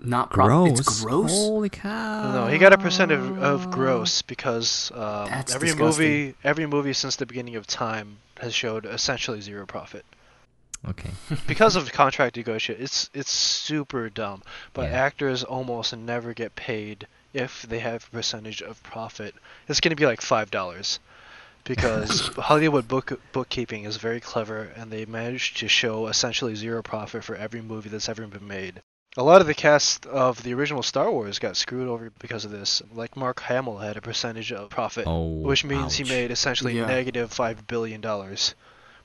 Speaker 3: not pro-
Speaker 1: Gross.
Speaker 3: It's gross.
Speaker 1: Holy cow.
Speaker 2: No, he got a percent of, of gross because um,
Speaker 3: That's
Speaker 2: every
Speaker 3: disgusting.
Speaker 2: movie every movie since the beginning of time has showed essentially zero profit.
Speaker 1: Okay. [LAUGHS] [LAUGHS]
Speaker 2: because of contract negotiation, it's it's super dumb. But
Speaker 1: Yeah.
Speaker 2: actors almost never get paid if they have a percentage of profit. It's going to be like five dollars, because [LAUGHS] Hollywood book bookkeeping is very clever, and they managed to show essentially zero profit for every movie that's ever been made. A lot of the cast of the original Star Wars got screwed over because of this. Like Mark Hamill had a percentage of profit,
Speaker 1: Oh.
Speaker 2: which means he made essentially
Speaker 3: Yeah.
Speaker 2: negative five billion dollars.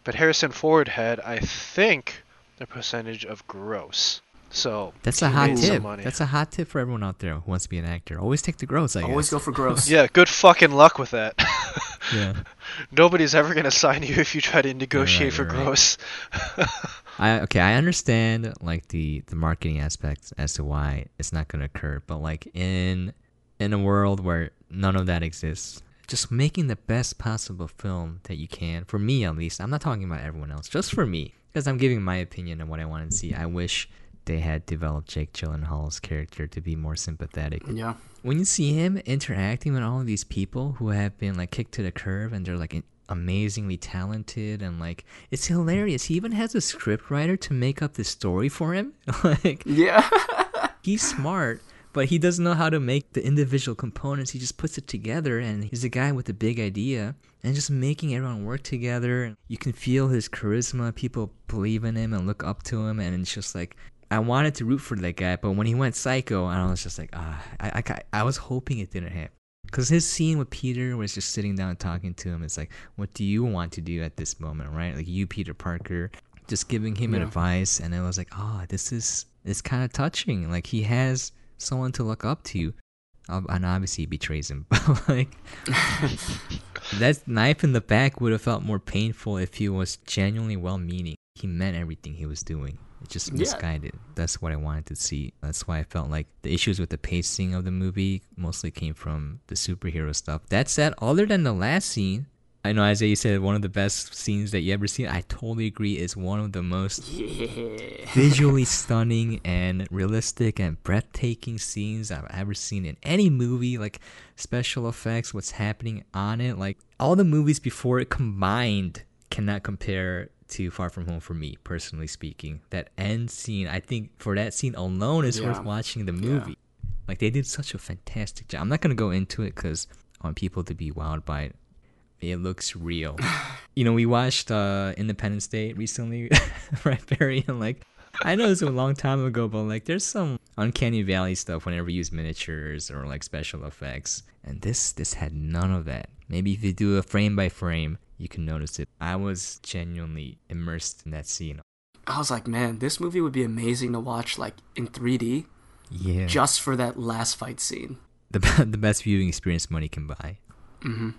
Speaker 2: But Harrison Ford had, I think, a percentage of gross. So
Speaker 1: That's a hot tip.
Speaker 2: money.
Speaker 1: That's a hot tip for everyone out there who wants to be an actor. Always take the gross, I guess.
Speaker 3: Always go for gross. [LAUGHS]
Speaker 2: yeah, good fucking luck with that. [LAUGHS]
Speaker 1: Yeah.
Speaker 2: Nobody's ever gonna sign you if you try to negotiate for
Speaker 1: right.
Speaker 2: gross. [LAUGHS]
Speaker 1: I okay, I understand like the the marketing aspects as to why it's not going to occur, but like in in a world where none of that exists, just making the best possible film that you can for me at least. I'm not talking about everyone else, just for me because I'm giving my opinion on what I want to see. I wish they had developed Jake Gyllenhaal's character to be more sympathetic.
Speaker 3: Yeah.
Speaker 1: When you see him interacting with all of these people who have been like kicked to the curb and they're like amazingly talented and like it's hilarious. He even has a script writer to make up the story for him. [LAUGHS] like
Speaker 3: Yeah. [LAUGHS]
Speaker 1: he's smart, but he doesn't know how to make the individual components. He just puts it together, and he's a guy with a big idea, and just making everyone work together. You can feel his charisma. People believe in him and look up to him, and it's just like I wanted to root for that guy, but when he went psycho, I was just like, ah, I, I, I was hoping it didn't happen. Because his scene with Peter was just sitting down and talking to him. It's like, what do you want to do at this moment, right? Like you, Peter Parker, just giving him
Speaker 3: Yeah.
Speaker 1: advice, and it was like, oh, this is it's kind of touching. Like he has someone to look up to, and obviously he betrays him. But [LAUGHS] like [LAUGHS] that knife in the back would have felt more painful if he was genuinely well-meaning. He meant everything he was doing. Just
Speaker 3: Yeah.
Speaker 1: misguided. That's what I wanted to see. That's why I felt like the issues with the pacing of the movie mostly came from the superhero stuff. That said, other than the last scene, I know Isaiah you said one of the best scenes that you ever seen. I totally agree. It's one of the most
Speaker 3: Yeah.
Speaker 1: visually [LAUGHS] stunning and realistic and breathtaking scenes I've ever seen in any movie. Like special effects, what's happening on it, like all the movies before it combined cannot compare to Far From Home for me, personally speaking. That end scene, I think for that scene alone is
Speaker 3: Yeah.
Speaker 1: worth watching the movie. Like they did such a fantastic job. I'm not gonna go into it because I want people to be wowed by it. It looks real. [SIGHS] you know, we watched uh, Independence Day recently, [LAUGHS] right, Barry? And [LAUGHS] like, I know it's a long time ago, but like, there's some uncanny valley stuff whenever you use miniatures or like special effects, and this this had none of that. Maybe if you do a frame by frame, you can notice it. I was genuinely immersed in that scene.
Speaker 3: I was like, man, this movie would be amazing to watch like in 3D
Speaker 1: Yeah,
Speaker 3: just for that last fight scene.
Speaker 1: the [LAUGHS] the best viewing experience money can buy.
Speaker 3: hmm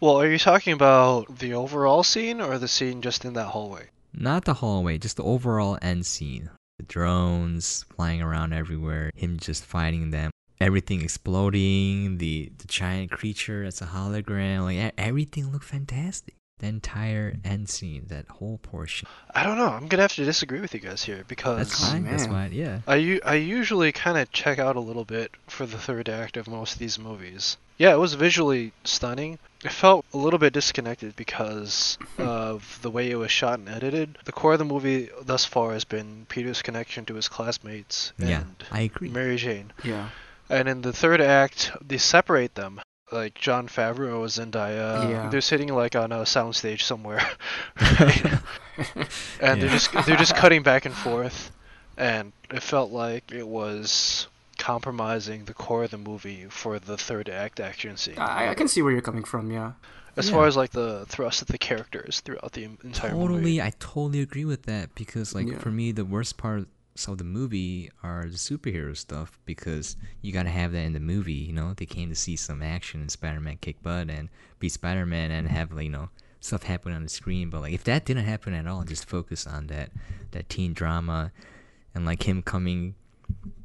Speaker 2: Well, are you talking about the overall scene or the scene just in that hallway?
Speaker 1: Not the hallway, just the overall end scene. The drones flying around everywhere, him just fighting them, everything exploding, the the giant creature as a hologram, like everything looked fantastic. The entire end scene, that whole portion.
Speaker 2: I don't know. I'm gonna have to disagree with you guys here because
Speaker 1: That's fine. That's
Speaker 3: man.
Speaker 1: why, yeah.
Speaker 2: I, u- I usually kind of check out a little bit for the third act of most of these movies. Yeah, it was visually stunning. It felt a little bit disconnected because of the way it was shot and edited. The core of the movie thus far has been Peter's connection to his classmates and
Speaker 1: Yeah, I agree.
Speaker 2: Mary Jane.
Speaker 3: Yeah.
Speaker 2: And in the third act, they separate them. Like Jon Favreau and Zendaya,
Speaker 3: Yeah.
Speaker 2: they're sitting like on a soundstage somewhere, [LAUGHS] [LAUGHS] right? and they're just they're just cutting back and forth, and it felt like it was compromising the core of the movie for the third act action scene.
Speaker 3: I, I can see where you're coming from, yeah.
Speaker 2: as
Speaker 1: Yeah.
Speaker 2: far as like the thrust of the characters throughout the entire movie.
Speaker 1: Totally, I totally agree with that because, like,
Speaker 3: Yeah.
Speaker 1: for me, the worst parts of the movie are the superhero stuff because you gotta have that in the movie. You know, they came to see some action and Spider-Man kick butt and be Spider-Man and have like, you know stuff happen on the screen. But like, if that didn't happen at all, just focus on that that teen drama and like him coming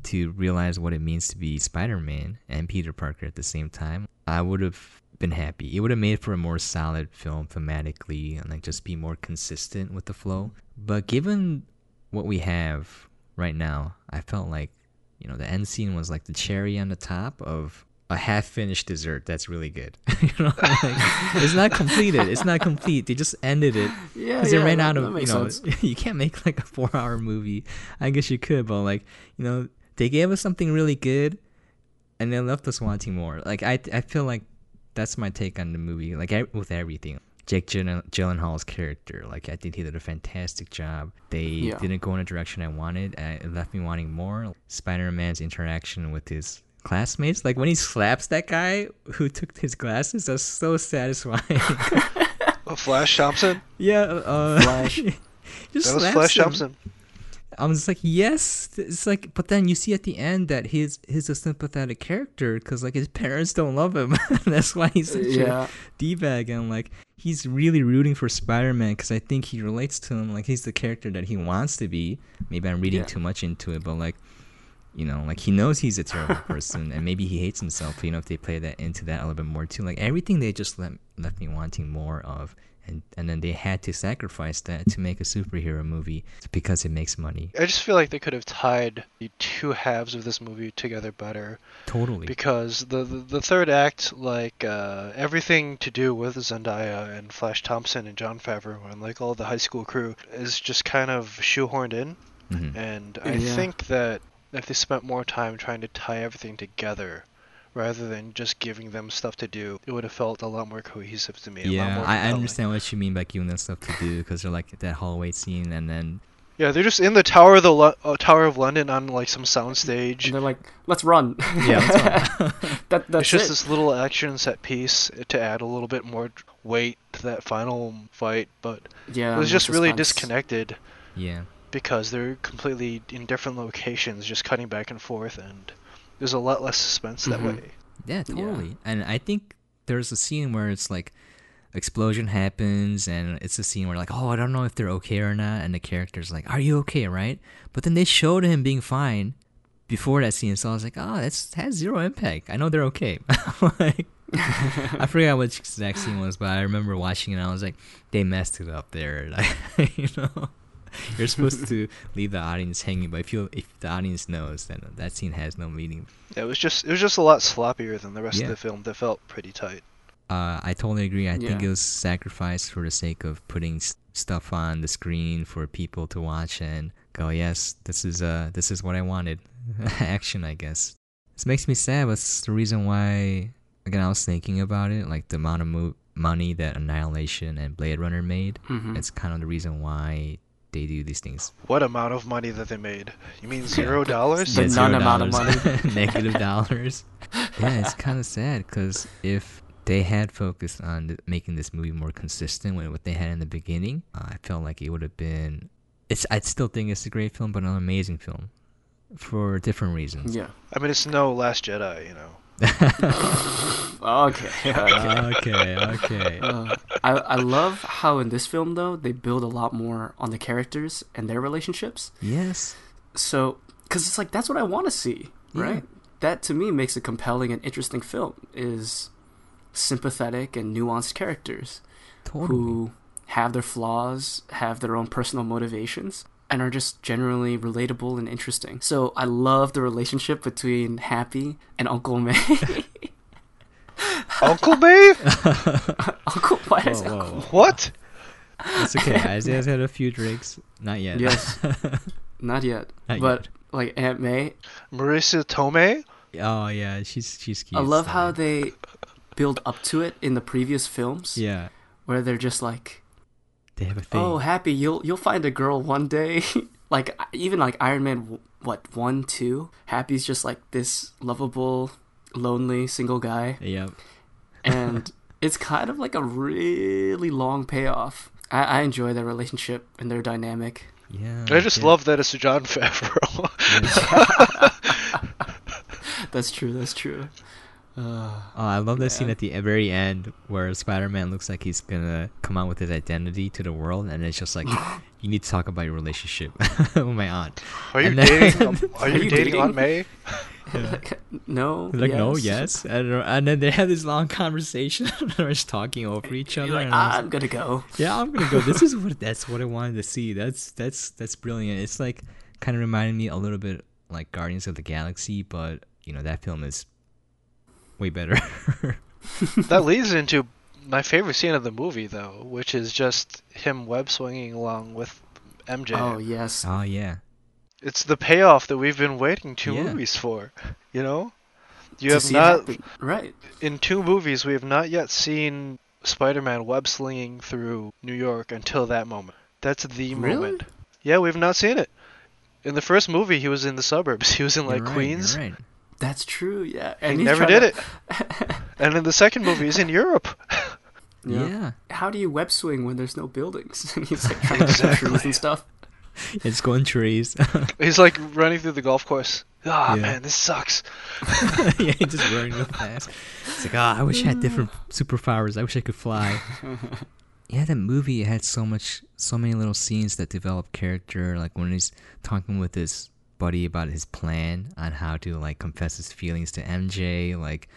Speaker 1: to realize what it means to be Spider-Man and Peter Parker at the same time, I would have been happy. It would have made for a more solid film thematically and like just be more consistent with the flow. But given what we have right now, I felt like you know the end scene was like the cherry on the top of a half-finished dessert that's really good. [LAUGHS] you know, [LAUGHS] like, it's not completed. It's not complete. They just ended it [LAUGHS]
Speaker 3: Yeah,
Speaker 1: because
Speaker 3: yeah,
Speaker 1: they ran
Speaker 3: that-
Speaker 1: out of you know
Speaker 3: sense.
Speaker 1: you can't make like a four hour movie i guess you could but like you know they gave us something really good and they left us wanting more like i i feel like that's my take on the movie like with everything Jake Gyllen- Gyllenhaal's character, like I think he did a fantastic job. They
Speaker 3: Yeah.
Speaker 1: didn't go in a direction I wanted. Uh, it left me wanting more. Spider-Man's interaction with his classmates, like when he slaps that guy who took his glasses, that's so satisfying. [LAUGHS] [LAUGHS]
Speaker 2: Flash Thompson.
Speaker 1: Yeah, uh,
Speaker 3: Flash. [LAUGHS]
Speaker 1: just
Speaker 2: That was
Speaker 1: slaps
Speaker 2: Flash
Speaker 1: him.
Speaker 2: Thompson.
Speaker 1: I was just like, yes. It's like, but then you see at the end that he's he's a sympathetic character because like his [LAUGHS] parents don't love him. [LAUGHS] That's why he's such
Speaker 3: yeah.
Speaker 1: a d bag, and like he's really rooting for Spider Man because I think he relates to him. Like he's the character that he wants to be. Maybe I'm reading
Speaker 3: Yeah.
Speaker 1: too much into it, but like. You know, like he knows he's a terrible [LAUGHS] person, and maybe he hates himself. You know, if they play that into that a little bit more too, like everything they just left left me wanting more of, and and then they had to sacrifice that to make a superhero movie because it makes money.
Speaker 2: I just feel like they could have tied the two halves of this movie together better
Speaker 1: Totally.
Speaker 2: because the the, the third act, like uh, everything to do with Zendaya and Flash Thompson and Jon Favreau and like all the high school crew, is just kind of shoehorned in.
Speaker 1: Mhm.
Speaker 2: And I
Speaker 3: Yeah.
Speaker 2: think that if they spent more time trying to tie everything together, rather than just giving them stuff to do, it would have felt a lot more cohesive to me.
Speaker 1: Yeah, I, I understand what you mean by giving them stuff to do because they're like that hallway scene, and then
Speaker 2: Yeah, they're just in the Tower of the Lo- uh, Tower of London on like some soundstage.
Speaker 3: And they're like, let's run.
Speaker 1: yeah, that's all. [LAUGHS]
Speaker 3: that, that's
Speaker 2: it's just
Speaker 3: it.
Speaker 2: this little action set piece to add a little bit more weight to that final fight, but
Speaker 3: yeah,
Speaker 2: it was just really
Speaker 3: suspense.
Speaker 2: disconnected
Speaker 1: yeah.
Speaker 2: because they're completely in different locations, just cutting back and forth, and there's a lot less suspense that
Speaker 3: Mhm.
Speaker 2: way.
Speaker 1: Yeah, totally. And I think there's a scene where it's like explosion happens and it's a scene where like, oh, I don't know if they're okay or not, and the character's like, Are you okay, right? But then they showed him being fine before that scene, so I was like, Oh, that's has zero impact. I know they're okay. [LAUGHS] like [LAUGHS] I forgot which exact scene was, but I remember watching it and I was like, they messed it up there. [LAUGHS] Like you know. [LAUGHS] You're supposed to leave the audience hanging, but if you if the audience knows, then that scene has no meaning.
Speaker 2: Yeah, it was just it was just a lot sloppier than the rest
Speaker 1: Yeah.
Speaker 2: of the film. That felt pretty tight.
Speaker 1: Uh, I totally agree. I think it was sacrificed for the sake of putting s- stuff on the screen for people to watch and go, yes, this is uh, this is what I wanted. [LAUGHS] Action, I guess. This makes me sad. But it's the reason why. Again, I was thinking about it, like the amount of mo- money that Annihilation and Blade Runner made.
Speaker 3: Mhm.
Speaker 1: It's kind of the reason why they do these things.
Speaker 2: What amount of money that they made? You mean zero [LAUGHS] dollars?
Speaker 3: The
Speaker 1: Yeah, zero
Speaker 3: none amount of
Speaker 1: dollars. [LAUGHS] negative dollars. [LAUGHS] Yeah, it's kind of sad because if they had focused on th- making this movie more consistent with what they had in the beginning, uh, I felt like it would have been. It's. I still think it's a great film, but an amazing film, for different reasons.
Speaker 3: Yeah.
Speaker 2: I mean, it's no Last Jedi, you know.
Speaker 3: Okay. [LAUGHS] okay.
Speaker 1: okay.
Speaker 3: Uh, I I love how in this film though they build a lot more on the characters and their relationships.
Speaker 1: yes.
Speaker 3: So, because it's like that's what I want to see,
Speaker 1: Yeah.
Speaker 3: right? That to me makes a compelling and interesting film is sympathetic and nuanced characters
Speaker 1: Totally.
Speaker 3: who have their flaws, have their own personal motivations, and are just generally relatable and interesting. So I love the relationship between Happy and Uncle May. [LAUGHS]
Speaker 2: Uncle Maeve? [LAUGHS]
Speaker 3: Uncle, why is
Speaker 1: Whoa,
Speaker 3: Uncle?
Speaker 1: whoa.
Speaker 2: What?
Speaker 1: It's okay. Isaiah's had a few drinks. Not yet.
Speaker 3: Yes. [LAUGHS] Not yet,
Speaker 1: Not
Speaker 3: but like Aunt May,
Speaker 2: Marisa Tomei?
Speaker 1: oh yeah, she's she's cute.
Speaker 3: I love how they build up to it in the previous films,
Speaker 1: Yeah.
Speaker 3: where they're just like,
Speaker 1: They have a thing.
Speaker 3: "Oh, happy, you'll you'll find a girl one day." [LAUGHS] like even like Iron Man, what one, two? Happy's just like this lovable, lonely single guy,
Speaker 1: Yep.
Speaker 3: and [LAUGHS] it's kind of like a really long payoff. I, I enjoy their relationship and their dynamic.
Speaker 1: Yeah.
Speaker 2: I just
Speaker 1: yeah.
Speaker 2: love that it's a Jon [LAUGHS] Favreau.
Speaker 3: That's true. That's true. Uh,
Speaker 1: Oh, I love that scene at the very end where Spider-Man looks like he's gonna come out with his identity to the world, and it's just like, [LAUGHS] you need to talk about your relationship [LAUGHS] with my aunt.
Speaker 2: Are you
Speaker 1: then-
Speaker 2: dating? [LAUGHS] Are you
Speaker 3: you
Speaker 2: dating
Speaker 3: dating?
Speaker 2: Aunt May?
Speaker 3: no.
Speaker 1: He's like, no,
Speaker 3: yes.
Speaker 1: yes, and, and then they have this long conversation. They're just talking over each other.
Speaker 3: You're like,
Speaker 1: and I was
Speaker 3: I'm gonna go.
Speaker 1: yeah, I'm gonna go. This is what that's what I wanted to see. That's that's that's brilliant. It's like kind of reminded me a little bit like Guardians of the Galaxy, but you know that film is way better. [LAUGHS]
Speaker 2: That leads into my favorite scene of the movie, though, which is just him web swinging along with MJ.
Speaker 3: Oh yes.
Speaker 1: oh yeah,
Speaker 2: It's the payoff that we've been waiting two
Speaker 1: Yeah.
Speaker 2: movies for. You know, you
Speaker 3: To
Speaker 2: have not
Speaker 3: Happy. right.
Speaker 2: in two movies we have not yet seen Spider-Man web slinging through New York until that moment. That's the
Speaker 3: Really?
Speaker 2: moment. Yeah, we've not seen it. In the first movie, he was in the suburbs. [LAUGHS] He was in like
Speaker 1: You're right,
Speaker 2: Queens.
Speaker 1: You're right.
Speaker 3: That's true. Yeah.
Speaker 2: He
Speaker 3: And he's
Speaker 2: never did
Speaker 3: to-
Speaker 2: it. And in the second movie, he's in Europe. [LAUGHS]
Speaker 1: Yeah.
Speaker 3: How do you web swing when there's no buildings? [LAUGHS] And he's like trying to [LAUGHS] get trees and stuff.
Speaker 1: it's going trees.
Speaker 2: He's like running through the golf course. Ah,
Speaker 1: Yeah.
Speaker 2: man, this sucks.
Speaker 1: yeah, he's just running real fast. It's like, ah, I wish I had different superpowers. I wish I could fly. yeah, that movie had so much, so many little scenes that develop character. Like when he's talking with his buddy about his plan on how to like confess his feelings to MJ. Like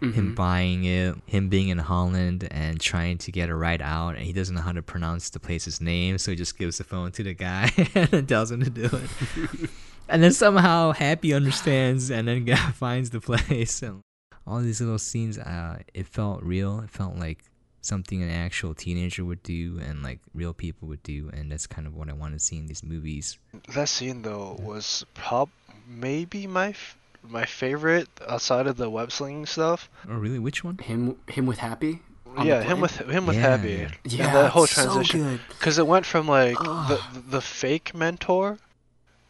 Speaker 1: him
Speaker 3: Mhm.
Speaker 1: buying it, him being in Holland and trying to get a ride out, and he doesn't know how to pronounce the place's name, so he just gives the phone to the guy [LAUGHS] and tells him to do it. [LAUGHS] and then somehow Happy understands and then guy [LAUGHS] finds the place and all these little scenes. Uh, it felt real. It felt like something an actual teenager would do and like real people would do, and that's kind of what I want to see in these movies.
Speaker 2: That scene though was prob maybe my f- my favorite outside of the web slinging stuff.
Speaker 1: Oh, really? Which one?
Speaker 3: Him him with Happy.
Speaker 2: yeah, him with him with
Speaker 1: Yeah,
Speaker 2: Happy.
Speaker 1: yeah.
Speaker 3: Yeah,
Speaker 2: and that whole transition
Speaker 3: good.
Speaker 2: because it went from like the
Speaker 3: Ugh.
Speaker 2: the fake mentor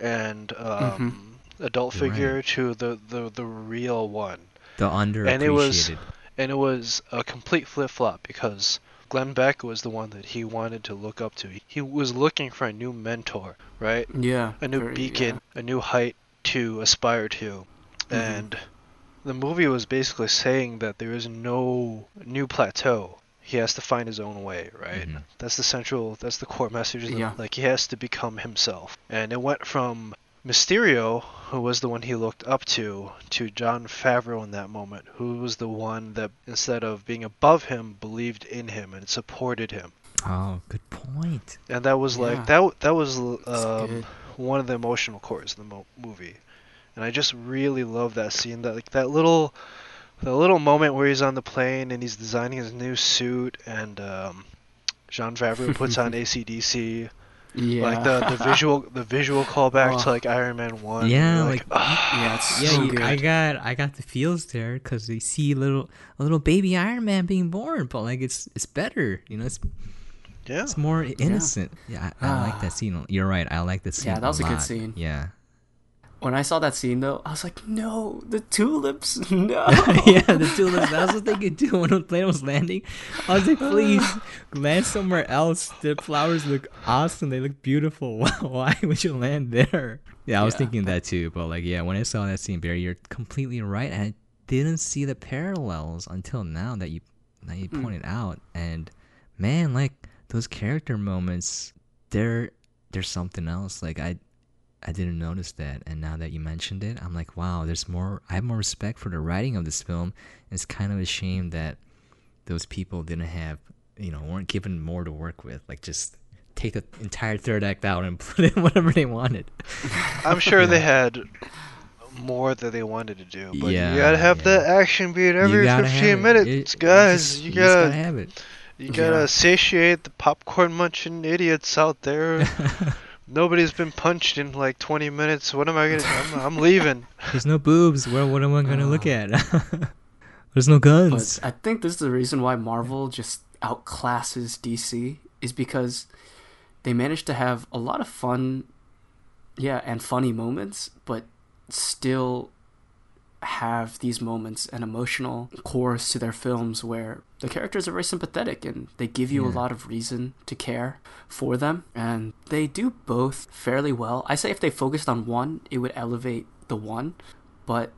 Speaker 2: and um, adult
Speaker 1: You're right.
Speaker 2: figure to the, the the real one,
Speaker 1: The underappreciated.
Speaker 2: And it was- and it was a complete flip flop because. Glenn Beck was the one that he wanted to look up to. He was looking for a new mentor, right?
Speaker 3: Yeah.
Speaker 2: a new
Speaker 3: very-
Speaker 2: beacon, a new height to aspire to.
Speaker 3: Mhm.
Speaker 2: And the movie was basically saying that there is no new plateau. He has to find his own way, right?
Speaker 1: Mhm.
Speaker 2: That's the central, that's the core message. of
Speaker 3: Yeah.
Speaker 2: Like, he has to become himself. And it went from Mysterio, who was the one he looked up to, to Jon Favreau in that moment, who was the one that, instead of being above him, believed in him and supported him.
Speaker 1: Oh, good point.
Speaker 2: And that was
Speaker 3: Yeah.
Speaker 2: like, that, that was um, one of the emotional cores of the mo- movie, and I just really love that scene. That like that little, the little moment where he's on the plane and he's designing his new suit, and um, Jon Favreau puts on [LAUGHS] ACDC,
Speaker 3: Yeah.
Speaker 2: like the, the [LAUGHS] visual the visual callback to
Speaker 3: Oh.
Speaker 2: like Iron Man One.
Speaker 1: Yeah,
Speaker 2: You're
Speaker 1: like-
Speaker 2: ah,
Speaker 3: Yeah, it's
Speaker 1: Yeah,
Speaker 3: so
Speaker 1: you,
Speaker 3: good.
Speaker 1: I got I got the feels there because they see little a little baby Iron Man being born, but like it's it's better, you know. It's
Speaker 2: yeah.
Speaker 1: it's more innocent. Yeah, I, I like
Speaker 3: Ah.
Speaker 1: that scene. You're right. I like that scene.
Speaker 3: Yeah, that was a good
Speaker 1: lot.
Speaker 3: scene.
Speaker 1: Yeah,
Speaker 3: when I saw that scene though, I was like, no, the tulips, [LAUGHS] no. [LAUGHS]
Speaker 1: yeah. The tulips. That's what they could do when the plane was landing. I was like, please [LAUGHS] land somewhere else. The flowers look awesome. They look beautiful. Why would you land there? Yeah, I was
Speaker 3: Yeah.
Speaker 1: thinking that too. But like, yeah, when I saw that scene, Barry, you're completely right. And I didn't see the parallels until now that you that you
Speaker 3: Mm.
Speaker 1: pointed out. And man, like those character moments, they're they're something else. Like I I didn't notice that, and now that you mentioned it, I'm like, wow, there's more. I have more respect for the writing of this film. It's kind of a shame that those people didn't have, you know, weren't given more to work with. Like just take the entire third act out and [LAUGHS] put in whatever they wanted. [LAUGHS]
Speaker 2: I'm sure they had more that they wanted to do, but
Speaker 1: Yeah,
Speaker 2: you gotta have
Speaker 1: yeah.
Speaker 2: the action beat every 15 minutes,
Speaker 1: It- it
Speaker 2: guys.
Speaker 1: just-
Speaker 2: you
Speaker 1: just
Speaker 2: gotta
Speaker 1: have it.
Speaker 2: You gotta
Speaker 3: Yeah.
Speaker 2: satiate the popcorn munching idiots out there. [LAUGHS] Nobody's been punched in like 20 minutes. What am I gonna do? I'm, I'm leaving. [LAUGHS]
Speaker 1: There's no boobs. Where? What am I gonna look
Speaker 3: Uh.
Speaker 1: at? [LAUGHS] There's no guns.
Speaker 3: But I think this is the reason why Marvel just outclasses DC is because they managed to have a lot of fun, yeah, and funny moments, but still have these moments and emotional cores to their films where the characters are very sympathetic and they give you a lot of reason to care for them and they do both fairly well. I say if they focused on one, it would elevate the one, but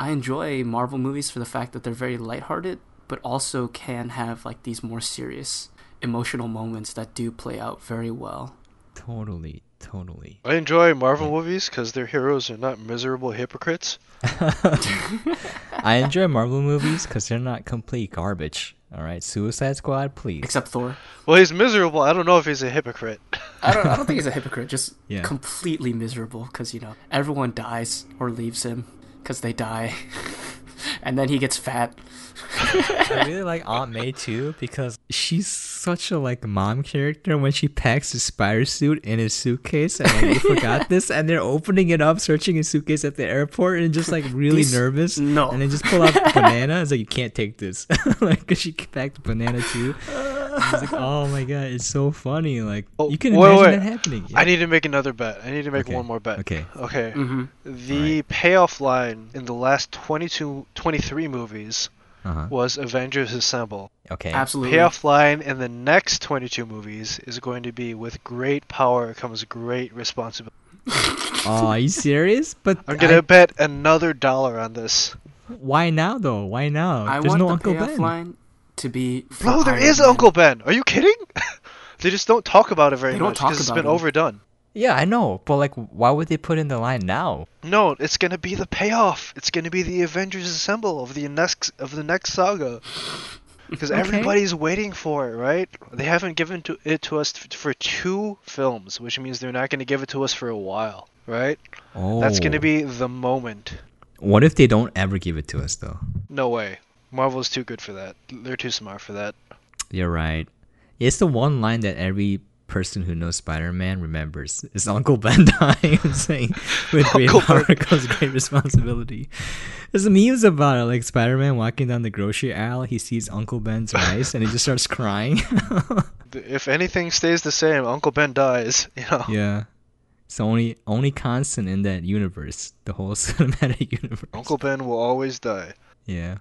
Speaker 3: I enjoy Marvel movies for the fact that they're very lighthearted, but also can have like these more serious emotional moments that do play out very well.
Speaker 1: Totally, totally.
Speaker 2: I enjoy Marvel movies because their heroes are not miserable hypocrites. [LAUGHS] [LAUGHS]
Speaker 1: I enjoy Marvel movies because they're not complete garbage. All right, Suicide Squad, please.
Speaker 3: Except Thor.
Speaker 2: Well, he's miserable. I don't know if he's a hypocrite. [LAUGHS]
Speaker 3: I don't I don't think he's a hypocrite, just
Speaker 1: Yeah.
Speaker 3: completely miserable because you know everyone dies or leaves him because they die. [LAUGHS] and then he gets fat.
Speaker 1: I really like Aunt May too because she's such a like mom character when she packs the spider suit in his suitcase and like, they forgot this and they're opening it up, searching his suitcase at the airport and just like really
Speaker 3: These-
Speaker 1: nervous.
Speaker 3: no.
Speaker 1: And then just pull out the banana. It's like you can't take this, [LAUGHS] like because she packed the banana too. [LAUGHS] Uh, And like [LAUGHS] oh my god, it's so funny. Like
Speaker 2: Oh,
Speaker 1: you can
Speaker 2: wait,
Speaker 1: imagine
Speaker 2: wait.
Speaker 1: that happening.
Speaker 2: I need to make another bet. I need to make
Speaker 1: Okay.
Speaker 2: one more bet.
Speaker 1: Okay.
Speaker 2: Okay.
Speaker 3: hmm
Speaker 2: The payoff line in the last 22, 23 movies
Speaker 1: Uh huh.
Speaker 2: was Avengers Assemble.
Speaker 1: Okay.
Speaker 3: Absolutely.
Speaker 2: Payoff line in the next 22 movies is going to be with great power comes great responsibility. [LAUGHS]
Speaker 1: Oh, are you serious? But
Speaker 2: I'm gonna
Speaker 1: I-
Speaker 2: bet another dollar on this.
Speaker 1: why now though? Why now?
Speaker 3: I
Speaker 1: There's
Speaker 3: want
Speaker 1: no
Speaker 3: the
Speaker 1: Uncle
Speaker 3: payoff
Speaker 1: Ben.
Speaker 3: line to be.
Speaker 2: No, there
Speaker 3: Iron
Speaker 2: is
Speaker 3: Man.
Speaker 2: Uncle Ben. Are you kidding? [LAUGHS] they just don't talk about it very
Speaker 3: They don't
Speaker 2: much
Speaker 3: talk
Speaker 2: because it's
Speaker 3: about
Speaker 2: been
Speaker 3: him.
Speaker 2: overdone.
Speaker 1: Yeah, I know, but like, why would they put in the line now?
Speaker 2: No, it's gonna be the payoff. It's gonna be the Avengers Assemble of the next of the next saga. [LAUGHS] Because
Speaker 1: Okay.
Speaker 2: everybody's waiting for it, right? They haven't given to it to us f- for two films, which means they're not gonna give it to us for a while, right?
Speaker 1: Oh,
Speaker 2: That's gonna oh. be the moment.
Speaker 1: What if they don't ever give it to us though?
Speaker 2: No way. Marvel's too good for that. They're too smart for that.
Speaker 1: You're right. It's the one line that every person who knows Spider-Man remembers. Is Uncle Ben [LAUGHS] dying and saying, "With great power comes great responsibility." There's memes about it, like Spider-Man walking down the grocery aisle, he sees Uncle Ben's rice, and he just starts crying. [LAUGHS]
Speaker 2: If anything stays the same, Uncle Ben dies. You know.
Speaker 1: yeah, it's the only only constant in that universe, the whole [LAUGHS] cinematic universe.
Speaker 2: Uncle Ben will always die.
Speaker 1: Yeah.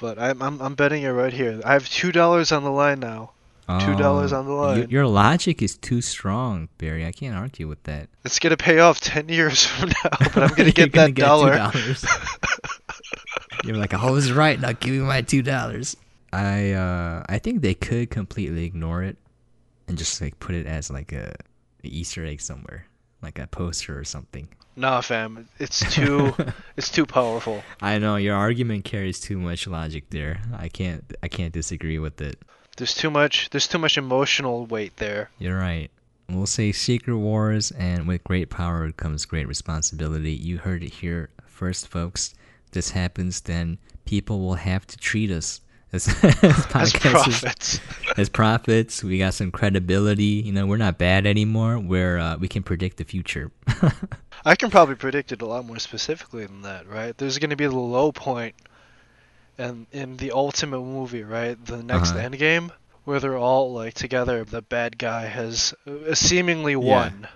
Speaker 2: But I'm I'm, I'm betting it right here. I have two dollars on the line now. $2
Speaker 1: Oh,
Speaker 2: on the
Speaker 1: y-
Speaker 2: line.
Speaker 1: Your logic is too strong, Barry. I can't argue with that. [LAUGHS]
Speaker 2: It's gonna pay off ten years [LAUGHS] from now, but I'm gonna [LAUGHS] get
Speaker 1: gonna
Speaker 2: that
Speaker 1: get
Speaker 2: dollar.
Speaker 1: $2. You're like, I was right. Now give me my two dollars. I uh, I think they could completely ignore it and just like put it as like a Easter egg somewhere, like a poster or something.
Speaker 2: Nah, fam, it's [LAUGHS] too it's too powerful.
Speaker 1: I know your argument carries too much logic there. I can't I can't disagree with it.
Speaker 2: There's too much there's too much emotional weight there.
Speaker 1: You're right. We'll say Secret Wars, and with great power comes great responsibility. You heard it here first, folks. This happens, then people will have to treat us [LAUGHS] as, as
Speaker 2: prophets.
Speaker 1: as prophets. We got some credibility. You know, we're not bad anymore. We're uh, we can predict the future. [LAUGHS]
Speaker 2: I can probably predict it a lot more specifically than that, right? There's gonna be the low point and in the ultimate movie, right? The next
Speaker 1: Uh-huh.
Speaker 2: end game where they're all like together, the bad guy has uh, seemingly won.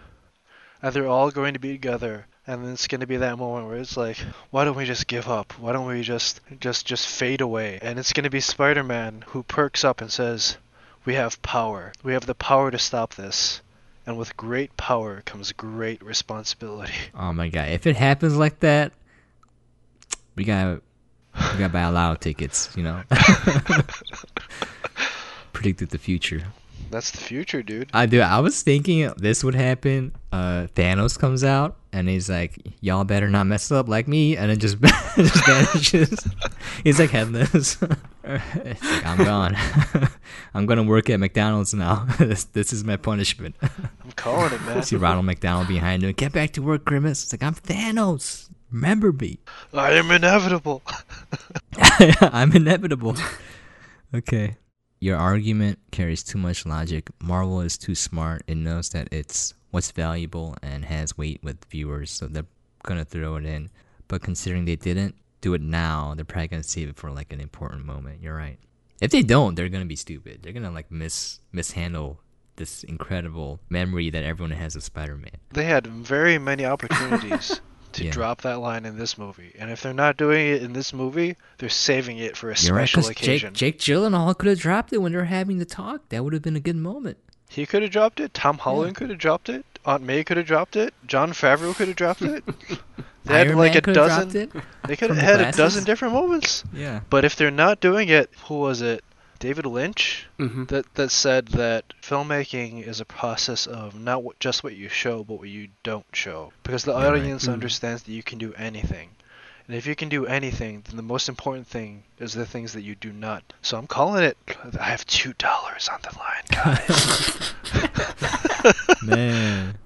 Speaker 2: And they're all going to be together. And then it's going to be that moment where it's like, why don't we just give up? Why don't we just just just fade away? And it's going to be Spider-Man who perks up and says, "We have power. We have the power to stop this." And with great power comes great responsibility. [LAUGHS]
Speaker 1: oh my god! If it happens like that, we gotta we got to buy a lot of tickets. You know, [LAUGHS] predicted the future.
Speaker 2: That's the future, dude.
Speaker 1: I do. I was thinking this would happen. Uh, Thanos comes out and he's like, "Y'all better not mess up like me," and it just [LAUGHS] just vanishes. [LAUGHS] he's like headless. [LAUGHS] it's like I'm gone. I'm gonna work at McDonald's now. this, this is my punishment.
Speaker 2: I'm calling it, man.
Speaker 1: See Ronald McDonald behind him. Get back to work, Grimace. It's like I'm Thanos. Remember me.
Speaker 2: I am inevitable.
Speaker 1: I'm inevitable. Okay. Your argument carries too much logic. Marvel is too smart. It knows that it's what's valuable and has weight with viewers, so they're gonna throw it in. But considering they didn't do it now, they're probably gonna save it for like an important moment. You're right. If they don't, they're gonna be stupid. They're gonna like mis mishandle this incredible memory that everyone has of Spider-Man.
Speaker 2: They had very many opportunities [LAUGHS] to
Speaker 1: Yeah.
Speaker 2: drop that line in this movie, and if they're not doing it in this movie, they're saving it for a
Speaker 1: You're right,
Speaker 2: special
Speaker 1: 'cause
Speaker 2: occasion.
Speaker 1: Jake Jake Gyllenhaal could have dropped it when they were having the talk. That would have been a good moment.
Speaker 2: He could have dropped it. Tom Holland could have dropped it. Aunt May could have dropped it. Jon Favreau could have dropped it. [LAUGHS] They had
Speaker 1: Iron
Speaker 2: like
Speaker 1: Man
Speaker 2: a dozen. [LAUGHS] They could have had a dozen different moments.
Speaker 1: Yeah.
Speaker 2: But if they're not doing it, who was it? David Lynch
Speaker 3: hmm
Speaker 2: that that said that filmmaking is a process of not what, just what you show, but what you don't show, because the
Speaker 1: Yeah, right.
Speaker 2: audience
Speaker 3: Mhm.
Speaker 2: understands that you can do anything. And if you can do anything, then the most important thing is the things that you do not. So I'm calling it. I have two dollars on the line, guys. [LAUGHS] [LAUGHS]
Speaker 1: Man.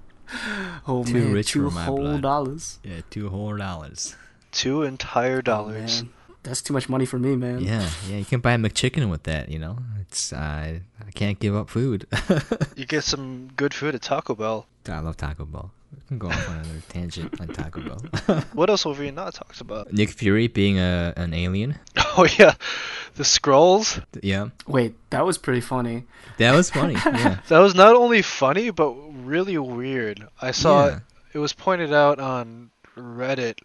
Speaker 3: Oh
Speaker 1: Too
Speaker 3: man,
Speaker 1: rich
Speaker 3: two
Speaker 1: for my
Speaker 3: whole
Speaker 1: blood.
Speaker 3: dollars.
Speaker 1: Yeah, two whole dollars.
Speaker 2: two entire
Speaker 3: Oh,
Speaker 2: dollars.
Speaker 3: man. That's too much money for me, man.
Speaker 1: Yeah, yeah, you can buy a McChicken with that, you know? It's uh, I can't give up food. [LAUGHS]
Speaker 2: you get some good food at Taco Bell.
Speaker 1: I love Taco Bell. We can go off on another tangent on Taco Bell. [LAUGHS]
Speaker 2: What else have we not talked about?
Speaker 1: Nick Fury being a an alien. [LAUGHS]
Speaker 2: Oh yeah, the Skrulls.
Speaker 1: Yeah.
Speaker 3: Wait, that was pretty funny.
Speaker 1: That was funny. [LAUGHS] Yeah.
Speaker 2: That was not only funny but really weird. I saw
Speaker 1: Yeah.
Speaker 2: it was pointed out on Reddit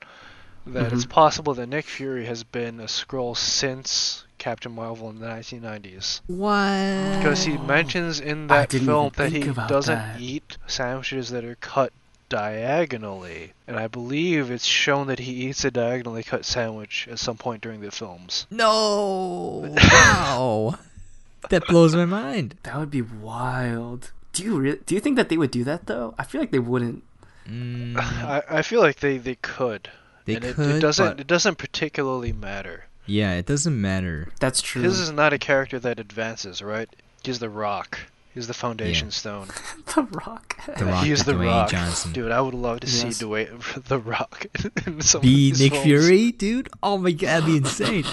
Speaker 2: that it's
Speaker 3: Mhm.
Speaker 2: possible that Nick Fury has been a Skrull since Captain Marvel in the 1990s.
Speaker 1: What?
Speaker 2: Because he mentions in that film that he doesn't
Speaker 3: that.
Speaker 2: eat sandwiches that are cut diagonally. And I believe it's shown that he eats a diagonally cut sandwich at some point during the films.
Speaker 1: No. Wow. [LAUGHS] that blows my mind.
Speaker 3: That would be wild. Do you re- do you think that they would do that though? I feel like they wouldn't.
Speaker 1: Mm, [SIGHS]
Speaker 2: I, I feel like they, they could.
Speaker 1: they
Speaker 2: and it,
Speaker 1: could,
Speaker 2: it doesn't
Speaker 1: but
Speaker 2: it doesn't particularly matter.
Speaker 1: yeah, it doesn't matter.
Speaker 3: That's true.
Speaker 2: His is not a character that advances, right? He's the rock. He's the foundation stone. [LAUGHS]
Speaker 3: the Rock.
Speaker 1: The Rock,
Speaker 2: He's the
Speaker 1: Dwayne
Speaker 2: rock.
Speaker 1: Johnson.
Speaker 2: Dude, I would love to see
Speaker 3: Yes.
Speaker 2: Dwayne [LAUGHS] the Rock [LAUGHS] in some of
Speaker 1: Be
Speaker 2: these
Speaker 1: Nick
Speaker 2: films.
Speaker 1: Fury, dude. Oh my god, that'd be insane.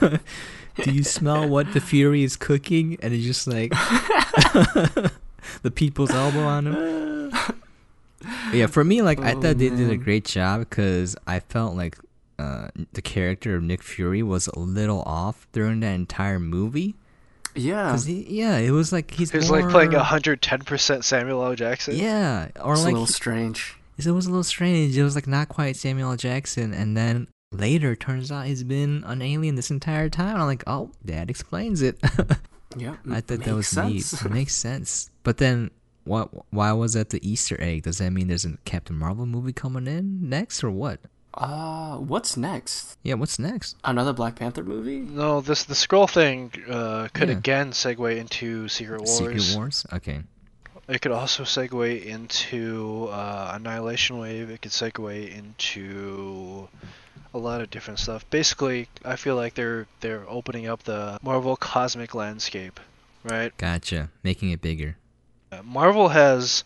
Speaker 1: Do you smell what the Fury is cooking? And it's just like the people's elbow on him. Yeah, for me, like I
Speaker 3: Oh,
Speaker 1: thought they did a great job because I felt like uh, the character of Nick Fury was a little off during that entire movie.
Speaker 3: Yeah.
Speaker 1: He, yeah, it was like he's
Speaker 2: He's
Speaker 1: more,
Speaker 2: like playing 110% Samuel L. Jackson.
Speaker 1: Yeah, or
Speaker 3: It's
Speaker 1: like
Speaker 3: a little strange.
Speaker 1: it was a little strange. It was like not quite Samuel L. Jackson, and then later turns out he's been an alien this entire time. I'm like, oh, that explains it. [LAUGHS]
Speaker 3: Yeah.
Speaker 1: I thought that was
Speaker 3: sense.
Speaker 1: neat. It makes sense. But then, what? Why was that the Easter egg? Does that mean there's a Captain Marvel movie coming in next, or what?
Speaker 3: Uh, what's next?
Speaker 1: Yeah, what's next?
Speaker 3: Another Black Panther movie?
Speaker 2: No, this the Skrull thing uh, could
Speaker 1: Yeah.
Speaker 2: again segue into Secret Wars.
Speaker 1: Secret Wars. Okay.
Speaker 2: It could also segue into uh, Annihilation Wave. It could segue into a lot of different stuff. Basically, I feel like they're they're opening up the Marvel cosmic landscape, right?
Speaker 1: Gotcha. Making it bigger.
Speaker 2: Uh, Marvel has,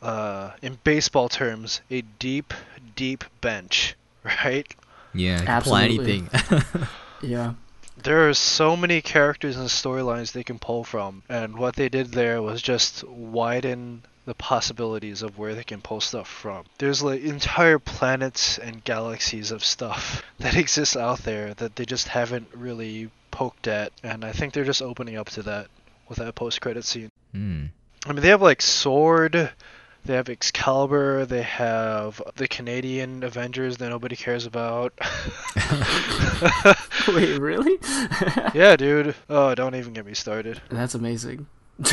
Speaker 2: uh, in baseball terms, a deep, deep bench, [LAUGHS] right?
Speaker 1: Yeah, it can pull anything. [LAUGHS]
Speaker 3: Yeah.
Speaker 2: There are so many characters and storylines they can pull from, and what they did there was just widen the possibilities of where they can pull stuff from. There's like entire planets and galaxies of stuff [LAUGHS] that exists out there that they just haven't really poked at, and I think they're just opening up to that with that post-credit scene.
Speaker 1: Hmm.
Speaker 2: I mean, they have like Sword, they have Excalibur, they have the Canadian Avengers that nobody cares about. [LAUGHS]
Speaker 3: Wait, really? [LAUGHS]
Speaker 2: yeah, dude. Oh, don't even get me started.
Speaker 3: That's amazing. [LAUGHS]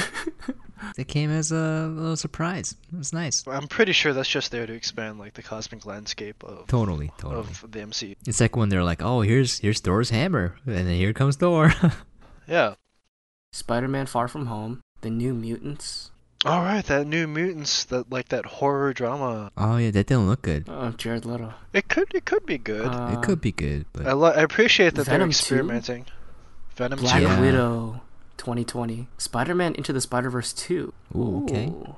Speaker 1: It came as a little surprise. It was nice.
Speaker 2: I'm pretty sure that's just there to expand like the cosmic landscape of
Speaker 1: Totally, totally.
Speaker 2: of the MC.
Speaker 1: It's like when they're like, "Oh, here's here's Thor's hammer," and then here comes Thor.
Speaker 2: Yeah.
Speaker 3: Spider-Man: Far From Home, The New Mutants.
Speaker 2: All right, that New Mutants, that like that horror drama.
Speaker 1: oh yeah, that didn't look good.
Speaker 3: Oh, Jared Leto.
Speaker 2: It could it could be good.
Speaker 3: Uh,
Speaker 1: it could be good, but
Speaker 2: I li- I appreciate that
Speaker 3: Venom
Speaker 2: they're
Speaker 3: 2?
Speaker 2: experimenting. Venom
Speaker 3: Black
Speaker 2: 2.
Speaker 1: Yeah.
Speaker 3: Widow, 2020. Spider-Man Into the Spider-Verse 2.
Speaker 1: Ooh, okay.
Speaker 3: Ooh.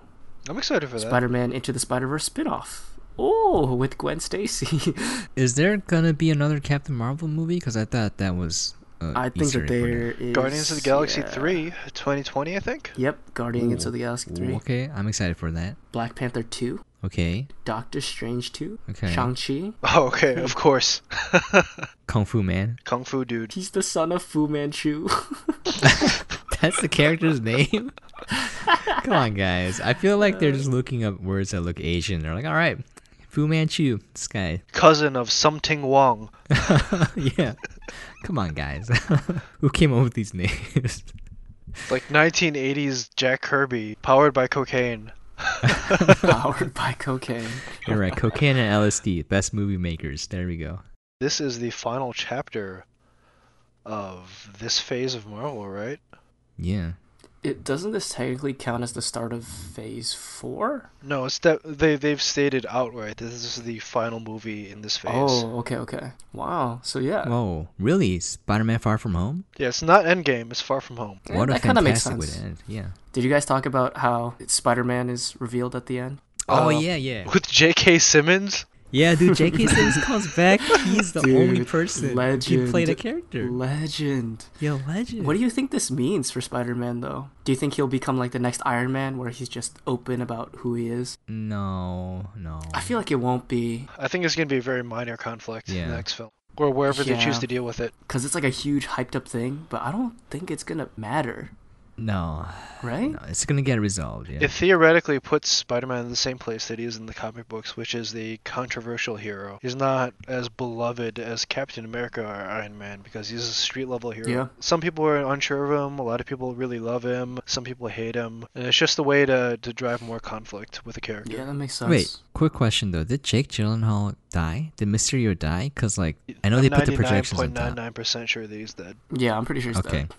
Speaker 2: I'm excited for that.
Speaker 3: Spider-Man Into the Spider-Verse spin-off. Oh, with Gwen Stacy. [LAUGHS]
Speaker 1: is there gonna be another Captain Marvel movie? Because I thought that was. Uh,
Speaker 3: I think
Speaker 1: Easter
Speaker 3: that
Speaker 1: egg for
Speaker 3: there is
Speaker 2: Guardians of the Galaxy
Speaker 3: yeah.
Speaker 2: 3, 2020, I think.
Speaker 3: Yep, Guardians
Speaker 1: Ooh.
Speaker 3: of the Galaxy
Speaker 1: Ooh,
Speaker 3: 3.
Speaker 1: okay, I'm excited for that.
Speaker 3: Black Panther 2.
Speaker 1: Okay,
Speaker 3: Doctor Strange 2.
Speaker 1: Okay.
Speaker 3: Shang-Chi. [LAUGHS]
Speaker 2: Oh, okay, of course. [LAUGHS]
Speaker 1: Kung Fu Man.
Speaker 2: Kung Fu dude.
Speaker 3: He's the son of Fu Manchu. [LAUGHS]
Speaker 1: That's the character's name. Come on, guys. I feel like they're just looking up words that look Asian. They're like, all right, Fu Manchu, this guy.
Speaker 2: Cousin of Something Wong.
Speaker 1: yeah. Come on, guys. [LAUGHS] Who came up with these names? [LAUGHS]
Speaker 2: Like 1980s Jack Kirby, powered by cocaine. [LAUGHS]
Speaker 3: Powered by cocaine.
Speaker 1: You're right. Cocaine and LSD, best movie makers. There we go.
Speaker 2: This is the final chapter of this phase of Marvel, right?
Speaker 1: Yeah.
Speaker 3: It doesn't this technically count as the start of Phase Four?
Speaker 2: No, it's that they they've stated outright that this is the final movie in this phase.
Speaker 3: Oh, okay, okay. Wow. So yeah,
Speaker 1: Whoa, really? Spider-Man: Far From Home?
Speaker 2: Yeah, it's not Endgame. It's Far From Home.
Speaker 3: Yeah,
Speaker 1: what a
Speaker 3: that kinda makes
Speaker 1: fantastic way
Speaker 3: sense.
Speaker 1: to end. Yeah.
Speaker 3: did you guys talk about how Spider-Man is revealed at the end?
Speaker 1: Oh
Speaker 2: Uh,
Speaker 1: yeah, yeah,
Speaker 2: With J.K. Simmons.
Speaker 1: Yeah, dude. J.K. Simmons comes back. He's the only
Speaker 3: Dude,
Speaker 1: person who
Speaker 3: legend.
Speaker 1: played a character.
Speaker 3: Legend.
Speaker 1: Yo, legend.
Speaker 3: What do you think this means for Spider-Man, though? Do you think he'll become like the next Iron Man, where he's just open about who he is?
Speaker 1: No, no.
Speaker 3: I feel like it won't be,
Speaker 2: I think it's gonna be a very minor conflict in the next film, or wherever they choose to deal with it.
Speaker 3: cause it's like a huge hyped up thing, but I don't think it's gonna matter,
Speaker 1: no,
Speaker 3: right?
Speaker 1: no. It's gonna get resolved. Yeah.
Speaker 2: It theoretically puts Spider-Man in the same place that he is in the comic books, which is the controversial hero. He's not as beloved as Captain America or Iron Man because he's a street level hero.
Speaker 3: Yeah.
Speaker 2: Some people are unsure of him. A lot of people really love him. Some people hate him, and it's just a way to to drive more conflict with the character.
Speaker 3: Yeah, that makes sense.
Speaker 1: Wait, quick question though. Did Jake Gyllenhaal die? Did Mysterio die? Cause like I know
Speaker 2: I'm
Speaker 1: they put the projections on top.
Speaker 2: 99.99% sure that he's dead.
Speaker 3: Yeah, I'm pretty sure it's
Speaker 1: Okay.
Speaker 3: that.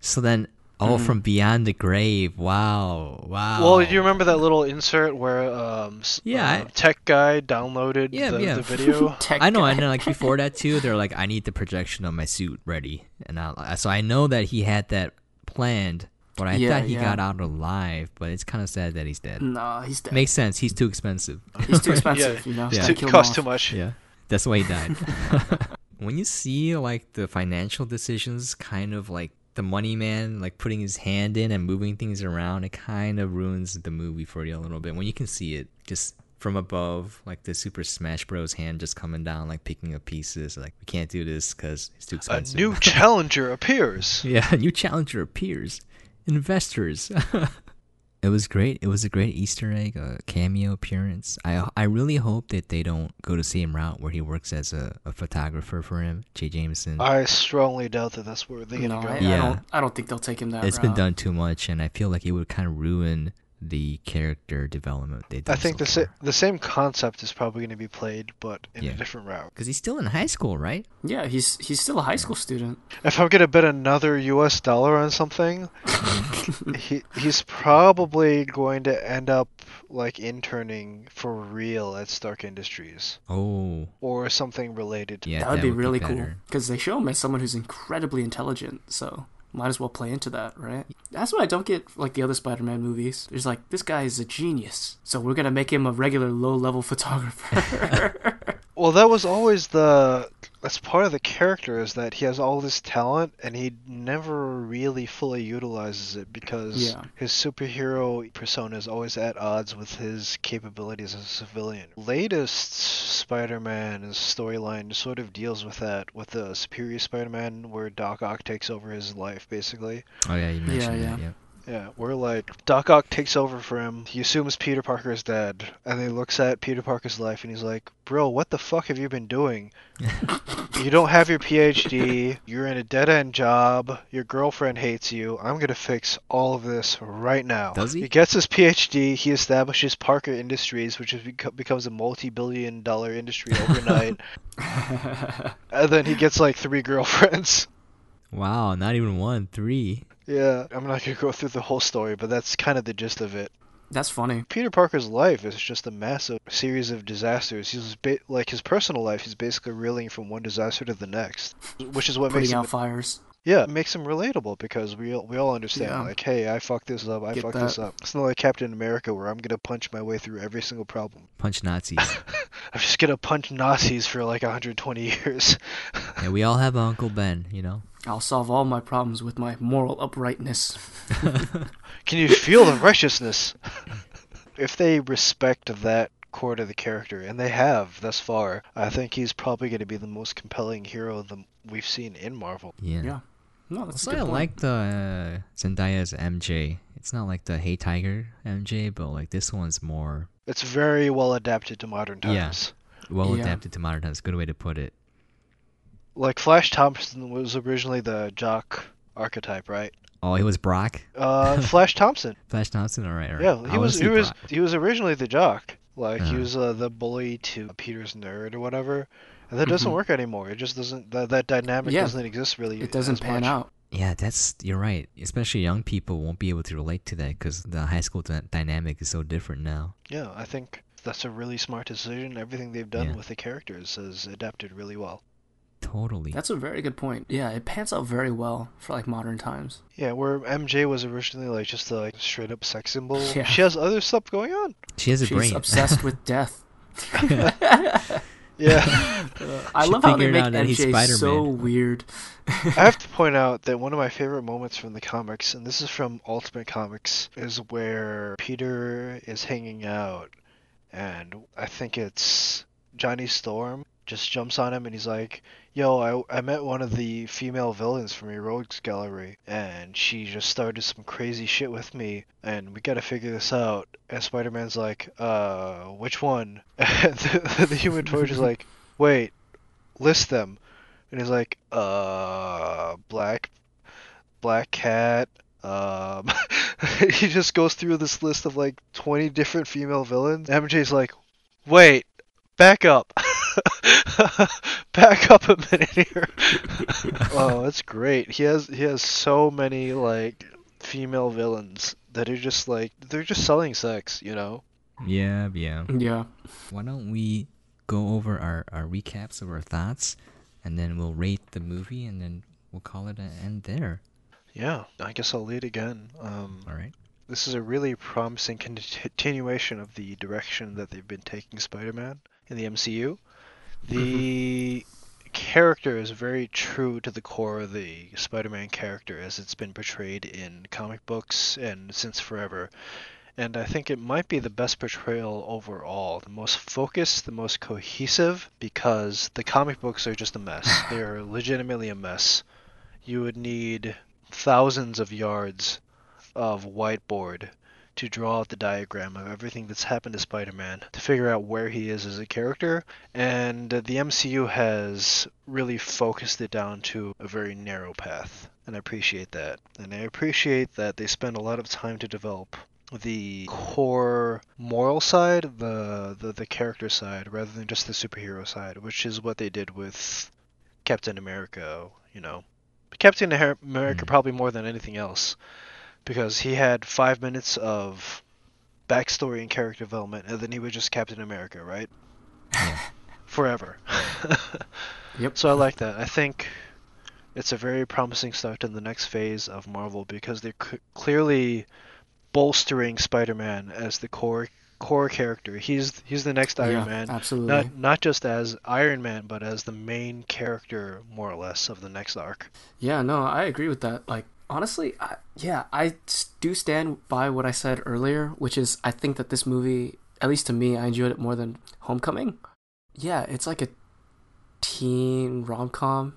Speaker 1: So then, Oh,
Speaker 3: Mhm.
Speaker 1: from Beyond the Grave. Wow. Wow.
Speaker 2: Well, do you remember that little insert where um,
Speaker 1: Yeah,
Speaker 2: uh,
Speaker 1: I-
Speaker 2: tech guy downloaded
Speaker 1: Yeah,
Speaker 2: the,
Speaker 1: yeah.
Speaker 2: the [LAUGHS] video?
Speaker 3: Tech
Speaker 1: I know,
Speaker 3: guy.
Speaker 1: I know. Like before that too, they're like, [LAUGHS] I need the projection of my suit ready, and I, so I know that he had that planned, but I
Speaker 3: Yeah,
Speaker 1: thought he
Speaker 3: yeah.
Speaker 1: got out alive. But it's kind of sad that he's dead.
Speaker 3: No, he's dead.
Speaker 1: Makes sense. He's too expensive. [LAUGHS]
Speaker 3: He's too expensive, you know.
Speaker 1: Yeah.
Speaker 3: Gotta kill him
Speaker 2: too much.
Speaker 1: Yeah, that's why he died. when you see like the financial decisions, kind of like the money man, like putting his hand in and moving things around, it kind of ruins the movie for you a little bit. When you can see it just from above, like the Super Smash Bros. hand just coming down, like picking up pieces. Like we can't do this because it's too expensive.
Speaker 2: A new [LAUGHS] challenger appears.
Speaker 1: yeah, a new challenger appears. Investors. [LAUGHS] it was great. It was a great Easter egg, a cameo appearance. I I really hope that they don't go the same route where he works as a, a photographer for him, Jay Jameson.
Speaker 2: I strongly doubt that that's where they're
Speaker 3: No,
Speaker 2: gonna
Speaker 3: I,
Speaker 2: go.
Speaker 3: I
Speaker 1: Yeah.
Speaker 3: don't. I don't think they'll take him that.
Speaker 1: it's been done too much, and I feel like it would kind of ruin the character development they've done
Speaker 2: I think
Speaker 1: so
Speaker 2: the sa- the same concept is probably going to be played, but in
Speaker 1: Yeah.
Speaker 2: a different route.
Speaker 1: Because he's still in high school, right?
Speaker 3: Yeah, he's he's still a high school student.
Speaker 2: If I'm going to bet another U.S. dollar on something, [LAUGHS] he he's probably going to end up like interning for real at Stark Industries
Speaker 1: Oh,
Speaker 2: or something related.
Speaker 1: yeah,
Speaker 3: that would be
Speaker 1: would
Speaker 3: really cool because they show him as someone who's incredibly intelligent. So might as well play into that, right? That's what I don't get like the other Spider-Man movies. There's like this guy is a genius, so we're gonna make him a regular low-level [LAUGHS] photographer.
Speaker 2: Well, that was always the that's part of the character is that he has all this talent and he never really fully utilizes it because
Speaker 3: Yeah.
Speaker 2: his superhero persona is always at odds with his capabilities as a civilian. Latest Spider-Man storyline sort of deals with that with the Superior Spider-Man where Doc Ock takes over his life basically.
Speaker 1: Oh yeah, you mentioned
Speaker 3: yeah.
Speaker 1: that. Yeah.
Speaker 2: Yeah, we're like Doc Ock takes over for him. He assumes Peter Parker is dead, and he looks at Peter Parker's life and he's like, "Bro, what the fuck have you been doing? [LAUGHS] you don't have your PhD. You're in a dead end job. Your girlfriend hates you. I'm gonna fix all of this right now."
Speaker 1: Does he?
Speaker 2: He gets his PhD. He establishes Parker Industries, which beco- becomes a multi-billion dollar industry overnight. [LAUGHS] and then he gets like three girlfriends.
Speaker 1: Wow, not even one, three.
Speaker 2: Yeah, I'm not gonna go through the whole story, but that's kind of the gist of it.
Speaker 3: That's funny.
Speaker 2: Peter Parker's life is just a massive series of disasters. He's ba- like his personal life. He's basically reeling from one disaster to the next, which is what makes
Speaker 3: Putting
Speaker 2: him
Speaker 3: out fires.
Speaker 2: Yeah it makes him relatable because we all, we all understand
Speaker 3: Yeah.
Speaker 2: like hey I fucked this up I
Speaker 3: Get
Speaker 2: fucked this up. It's not like Captain America where I'm gonna punch my way through every single problem. [LAUGHS]
Speaker 1: Punch Nazis. [LAUGHS]
Speaker 2: I'm just gonna punch Nazis for like 120 years. [LAUGHS]
Speaker 1: yeah, we all have Uncle Ben, you know.
Speaker 3: I'll solve all my problems with my moral uprightness.
Speaker 2: Can you feel the righteousness? if they respect that core to the character, and they have thus far, I think he's probably going to be the most compelling hero the, we've seen in Marvel.
Speaker 1: Yeah.
Speaker 3: Yeah. No, that's
Speaker 1: Also,
Speaker 3: a
Speaker 1: I
Speaker 3: point.
Speaker 1: like the uh, Zendaya's MJ. It's not like the Hey Tiger MJ, but like this one's more
Speaker 2: It's very well adapted to modern times.
Speaker 1: Yeah.
Speaker 2: times.
Speaker 1: well
Speaker 3: Yeah.
Speaker 1: adapted to modern times. Good way to put it.
Speaker 2: Like Flash Thompson was originally the jock archetype, right?
Speaker 1: Oh, he was Brock.
Speaker 2: Uh, [LAUGHS] Flash Thompson.
Speaker 1: Flash Thompson. All right. All right.
Speaker 2: Yeah, he
Speaker 1: wanna
Speaker 2: was
Speaker 1: see
Speaker 2: he was
Speaker 1: Brock.
Speaker 2: he was originally the jock. Like he
Speaker 1: Uh-huh.
Speaker 2: was uh, the bully to Peter's nerd or whatever. And that doesn't
Speaker 3: Mhm.
Speaker 2: work anymore. It just doesn't that that dynamic
Speaker 3: Yeah.
Speaker 2: doesn't exist really.
Speaker 3: it doesn't
Speaker 2: as
Speaker 3: pan
Speaker 2: much.
Speaker 3: out.
Speaker 1: Yeah, that's you're right. Especially young people won't be able to relate to that because the high school dy- dynamic is so different now.
Speaker 2: Yeah, I think that's a really smart decision. Everything they've done
Speaker 1: Yeah.
Speaker 2: with the characters has adapted really well.
Speaker 1: Totally.
Speaker 3: That's a very good point. Yeah, it pans out very well for like modern times.
Speaker 2: Yeah, where MJ was originally like just a like, straight up sex symbol. [LAUGHS]
Speaker 3: Yeah.
Speaker 2: She has other stuff going on.
Speaker 1: she has a brain.
Speaker 3: She's
Speaker 1: brain.
Speaker 3: obsessed with [LAUGHS] death. [LAUGHS]
Speaker 2: Yeah.
Speaker 3: Uh, I
Speaker 1: She
Speaker 3: love how they
Speaker 1: figured
Speaker 3: make
Speaker 1: out that he's
Speaker 3: MJ so
Speaker 1: Spider-Man.
Speaker 3: weird.
Speaker 2: I have to point out that one of my favorite moments from the comics, and this is from Ultimate Comics, is where Peter is hanging out, and I think it's Johnny Storm just jumps on him and he's like, Yo, I, I met one of the female villains from your rogues gallery, and she just started some crazy shit with me, and we gotta figure this out. And Spider Man's like, Uh, which one? [LAUGHS] And the, the human torch is like, Wait, list them. And he's like, uh, black, black cat. Um, [LAUGHS] he just goes through this list of like 20 different female villains. MJ's like, wait, back up. [LAUGHS] back up a minute here. [LAUGHS] oh, that's great. He has he has so many like female villains that are just like they're just selling sex, you know.
Speaker 1: Yeah, yeah.
Speaker 3: Yeah.
Speaker 1: Why don't we go over our, our recaps of our thoughts, and then we'll rate the movie, and then we'll call it an end there.
Speaker 2: Yeah, I guess I'll lead again. Um,
Speaker 1: All right.
Speaker 2: this is a really promising [LAUGHS] continuation of the direction that they've been taking Spider-Man in the MCU. The mm-hmm. character is very true to the core of the Spider-Man character as it's been portrayed in comic books and since forever. And I think it might be the best portrayal overall, the most focused, the most cohesive, because the comic books are just a mess. [LAUGHS] they are legitimately a mess. You would need thousands of yards of whiteboard to draw out the diagram of everything that's happened to Spider-Man to figure out where he is as a character and the MCU has really focused it down to a very narrow path and I appreciate that. And I appreciate that they spend a lot of time to develop the core moral side the, the the character side rather than just the superhero side which is what they did with Captain America you know. Captain America
Speaker 1: Mm.
Speaker 2: probably more than anything else because he had five minutes of backstory and character development, and then he was just Captain America, right? Forever. [LAUGHS]
Speaker 3: Yep.
Speaker 2: So I like that. I think it's a very promising start to the next phase of Marvel because they're c- clearly bolstering Spider-Man as the core core character. He's he's the next Iron
Speaker 3: yeah,
Speaker 2: Man.
Speaker 3: Absolutely.
Speaker 2: Not not just as Iron Man, but as the main character, more or less, of the next arc.
Speaker 3: Yeah, no, I agree with that. Like, honestly, I, yeah, I do stand by what I said earlier, which is I think that this movie, at least to me, I enjoyed it more than Homecoming. Yeah, it's like a teen rom com,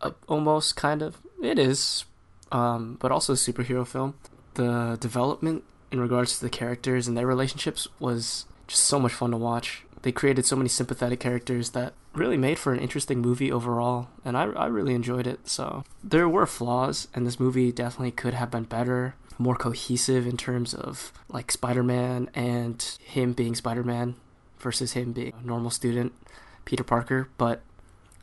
Speaker 3: uh, almost kind of. It is, um, but also a superhero film. The development in regards to the characters and their relationships was just so much fun to watch. They created so many sympathetic characters that really made for an interesting movie overall, and I, I really enjoyed it. So there were flaws, and this movie definitely could have been better, more cohesive in terms of like Spider-Man and him being Spider-Man versus him being a normal student, Peter Parker. But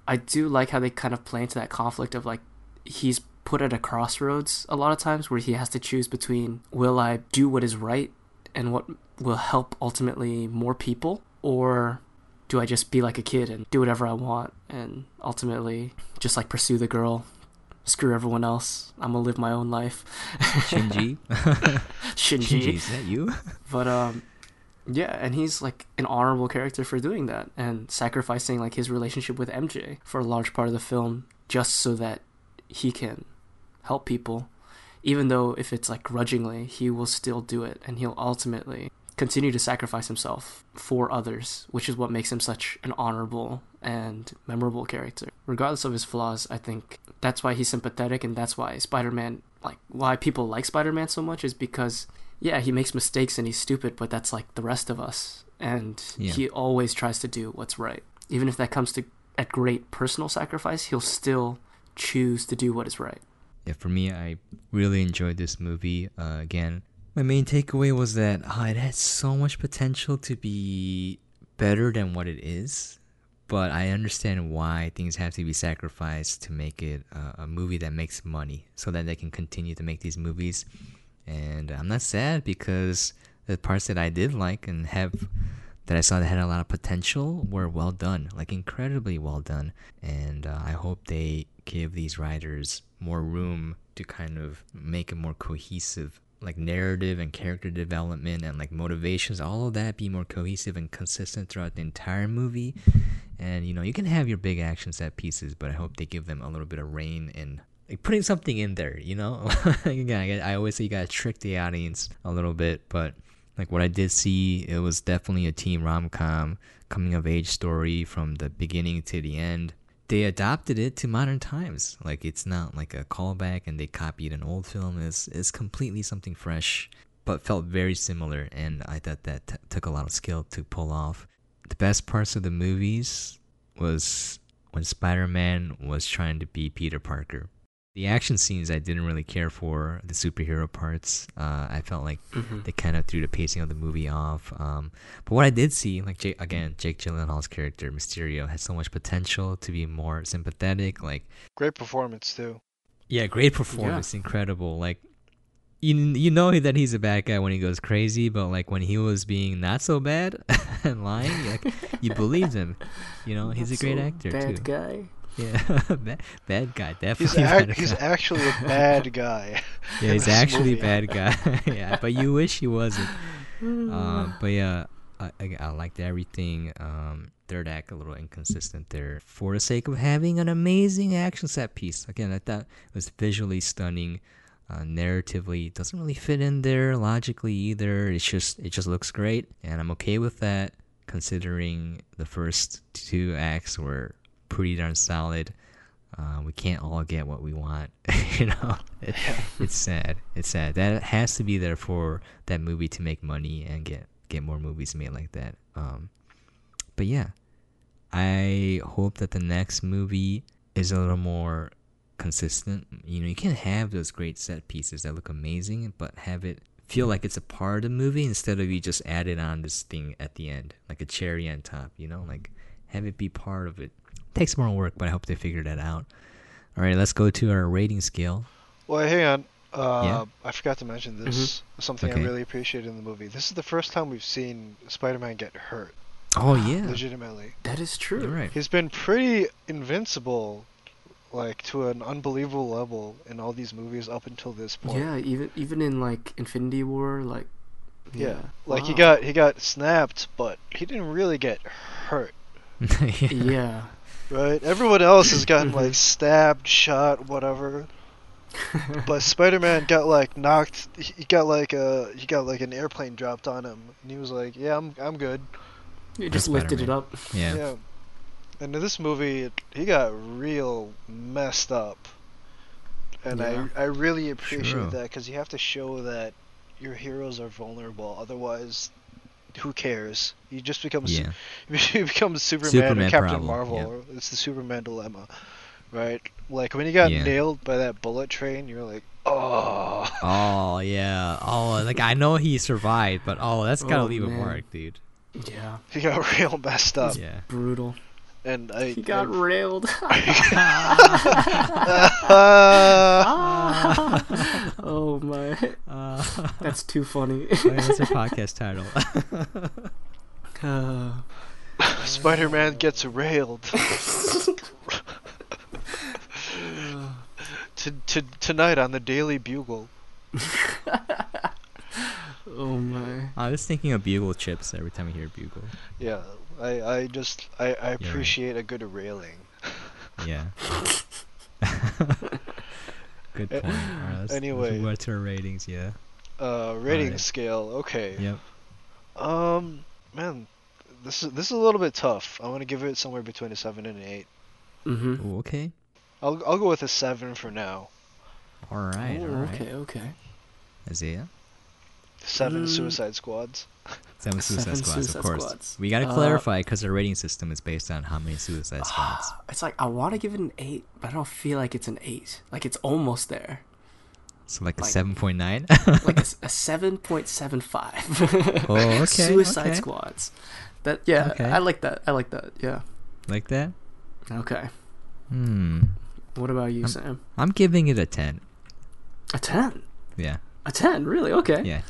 Speaker 3: I do like how they kind of play into that conflict of like he's put at a crossroads a lot of times where he has to choose between will I do what is right and what will help ultimately more people or do I just be like a kid and do whatever I want and ultimately just like pursue the girl screw everyone else I'm gonna live my own life
Speaker 1: Shinji. [LAUGHS]
Speaker 3: Shinji
Speaker 1: Shinji, is that you?
Speaker 3: but um yeah and he's like an honorable character for doing that and sacrificing like his relationship with MJ for a large part of the film just so that he can help people even though if it's like grudgingly he will still do it and he'll ultimately continue to sacrifice himself for others which is what makes him such an honorable and memorable character regardless of his flaws i think that's why he's sympathetic and that's why spider-man like why people like spider-man so much is because yeah he makes mistakes and he's stupid but that's like the rest of us and
Speaker 1: Yeah.
Speaker 3: he always tries to do what's right even if that comes to at great personal sacrifice he'll still choose to do what is right
Speaker 1: Yeah, for me, I really enjoyed this movie. Uh, again, my main takeaway was that oh, it has so much potential to be better than what it is, but I understand why things have to be sacrificed to make it uh, a movie that makes money, so that they can continue to make these movies. And I'm not sad because the parts that I did like and have that I saw that had a lot of potential were well done, like incredibly well done. And uh, I hope they give these writers more room to kind of make a more cohesive, like narrative and character development and like motivations, all of that be more cohesive and consistent throughout the entire movie. And you know, you can have your big action set pieces, but I hope they give them a little bit of rein in like putting something in there, you know? [LAUGHS] Again, I always say you gotta trick the audience a little bit, but like what I did see, it was definitely a teen rom com coming of age story from the beginning to the end. They adapted it to modern times. Like it's not like a callback and they copied an old film. It's it's completely something fresh, but felt very similar. And I thought that t- took a lot of skill to pull off. The best parts of the movies was when Spider Man was trying to be Peter Parker. The action scenes I didn't really care for. The superhero parts, uh, I felt like they kind of threw the pacing of the movie off. Um, but what I did see, like Jake, again, Jake Gyllenhaal's character Mysterio has so much potential to be more sympathetic. Like,
Speaker 2: Great performance too.
Speaker 1: yeah, great performance, incredible. Like, you you know that he's a bad guy when he goes crazy, but like when he was being not so bad [LAUGHS] and lying, like you believed him. You know, he's a great
Speaker 3: so
Speaker 1: actor
Speaker 3: bad
Speaker 1: too.
Speaker 3: guy.
Speaker 1: Yeah, [LAUGHS] bad, bad guy,
Speaker 2: He's
Speaker 1: definitely.
Speaker 2: ac- he's
Speaker 1: guy.
Speaker 2: actually a bad guy. [LAUGHS] [LAUGHS]
Speaker 1: yeah, he's actually a bad guy. yeah, but you wish he wasn't. [SIGHS] Um, but yeah, I, I, I liked everything. Um, third act a little inconsistent there for the sake of having an amazing action set piece. Again, I thought it was visually stunning. Uh, narratively, it doesn't really fit in there logically either. It's just it just looks great, and I'm okay with that. Considering the first two acts were pretty darn solid, uh, we can't all get what we want. [LAUGHS] you know, it, it's sad. It's sad. That has to be there for that movie to make money and get get more movies made like that. Um, but yeah, I hope that the next movie is a little more consistent. You know, you can have those great set pieces that look amazing, but have it feel like it's a part of the movie instead of you just added on this thing at the end, like a cherry on top. You know, like have it be part of it. Takes more work, but I hope they figure that out. All right, let's go to our rating scale.
Speaker 2: Well, hang on. Uh,
Speaker 1: Yeah.
Speaker 2: I forgot to mention this. Something
Speaker 1: Okay.
Speaker 2: I really appreciated in the movie. This is the first time we've seen Spider-Man get hurt.
Speaker 1: Oh yeah,
Speaker 2: Legitimately,
Speaker 3: That is true.
Speaker 1: you're right.
Speaker 2: he's been pretty invincible, like to an unbelievable level in all these movies up until this point.
Speaker 3: Yeah, even even in like Infinity War, like
Speaker 2: Yeah. Like he got he got snapped, but he didn't really get hurt. [LAUGHS]
Speaker 1: yeah.
Speaker 3: yeah.
Speaker 2: Right? Everyone else has gotten like [LAUGHS] stabbed, shot, whatever. But Spider-Man got like knocked. He got like a he got like an airplane dropped on him, and he was like, "Yeah, I'm I'm good."
Speaker 3: You
Speaker 1: That's
Speaker 3: just lifted it up.
Speaker 1: yeah.
Speaker 2: And in this movie, it, he got real messed up, and
Speaker 3: Yeah.
Speaker 2: I I really appreciate
Speaker 1: True.
Speaker 2: that because you have to show that your heroes are vulnerable. Otherwise, who cares? You just become a
Speaker 1: Yeah. [LAUGHS]
Speaker 2: you become Superman,
Speaker 1: Superman
Speaker 2: or Captain
Speaker 1: problem,
Speaker 2: Marvel.
Speaker 1: yeah.
Speaker 2: It's the Superman dilemma, right? Like when you got
Speaker 1: Yeah.
Speaker 2: nailed by that bullet train, you're like, oh.
Speaker 1: Oh yeah. Oh, like I know he survived, but oh, that's gotta
Speaker 3: Oh,
Speaker 1: leave a
Speaker 3: man.
Speaker 1: mark, dude.
Speaker 3: Yeah.
Speaker 2: He got [LAUGHS] real messed up,
Speaker 1: Yeah.
Speaker 3: Brutal.
Speaker 2: And I.
Speaker 3: He got
Speaker 2: I-
Speaker 3: railed. [LAUGHS] [LAUGHS] oh my.
Speaker 1: Uh,
Speaker 3: That's too funny. [LAUGHS]
Speaker 1: yeah, that's our podcast title.
Speaker 3: Uh,
Speaker 2: Spider-Man gets railed. to, to, tonight on the Daily Bugle.
Speaker 3: oh my.
Speaker 1: I was thinking of bugle chips every time I hear bugle.
Speaker 2: Yeah, I, I just I, I
Speaker 1: right.
Speaker 2: appreciate a good railing.
Speaker 1: Yeah. [LAUGHS] [LAUGHS] Good point. All right, let's,
Speaker 2: anyway.
Speaker 1: let's move on to our ratings. Yeah.
Speaker 2: Uh, rating
Speaker 1: Alright.
Speaker 2: scale. Okay.
Speaker 1: Yep.
Speaker 2: Um, man, this is this is a little bit tough. I'm gonna give it somewhere between a seven and an eight.
Speaker 3: Mm-hmm.
Speaker 1: Ooh, okay.
Speaker 2: I'll I'll go with a seven for now.
Speaker 1: All right. all right.
Speaker 3: okay, okay.
Speaker 1: Isaiah.
Speaker 2: Seven
Speaker 3: Mm.
Speaker 2: Suicide Squads. [LAUGHS]
Speaker 1: Seven Suicide
Speaker 3: Seven
Speaker 1: Squads,
Speaker 3: Suicide
Speaker 1: of course.
Speaker 3: Squads.
Speaker 1: We gotta
Speaker 3: Uh,
Speaker 1: clarify because our rating system is based on how many Suicide [SIGHS] Squads.
Speaker 3: It's like I want to give it an eight, but I don't feel like it's an eight. Like it's almost there.
Speaker 1: So like a seven point nine.
Speaker 3: Like a [LAUGHS] seven point seven five?
Speaker 1: Oh, okay, [LAUGHS]
Speaker 3: Suicide
Speaker 1: okay.
Speaker 3: Squads. That yeah,
Speaker 1: Okay.
Speaker 3: I like that. I like that. Yeah.
Speaker 1: like that.
Speaker 3: Okay.
Speaker 1: Hmm.
Speaker 3: What about you,
Speaker 1: I'm-
Speaker 3: Sam?
Speaker 1: I'm giving it a ten.
Speaker 3: A ten.
Speaker 1: Yeah.
Speaker 3: A ten. Really? Okay.
Speaker 1: Yeah.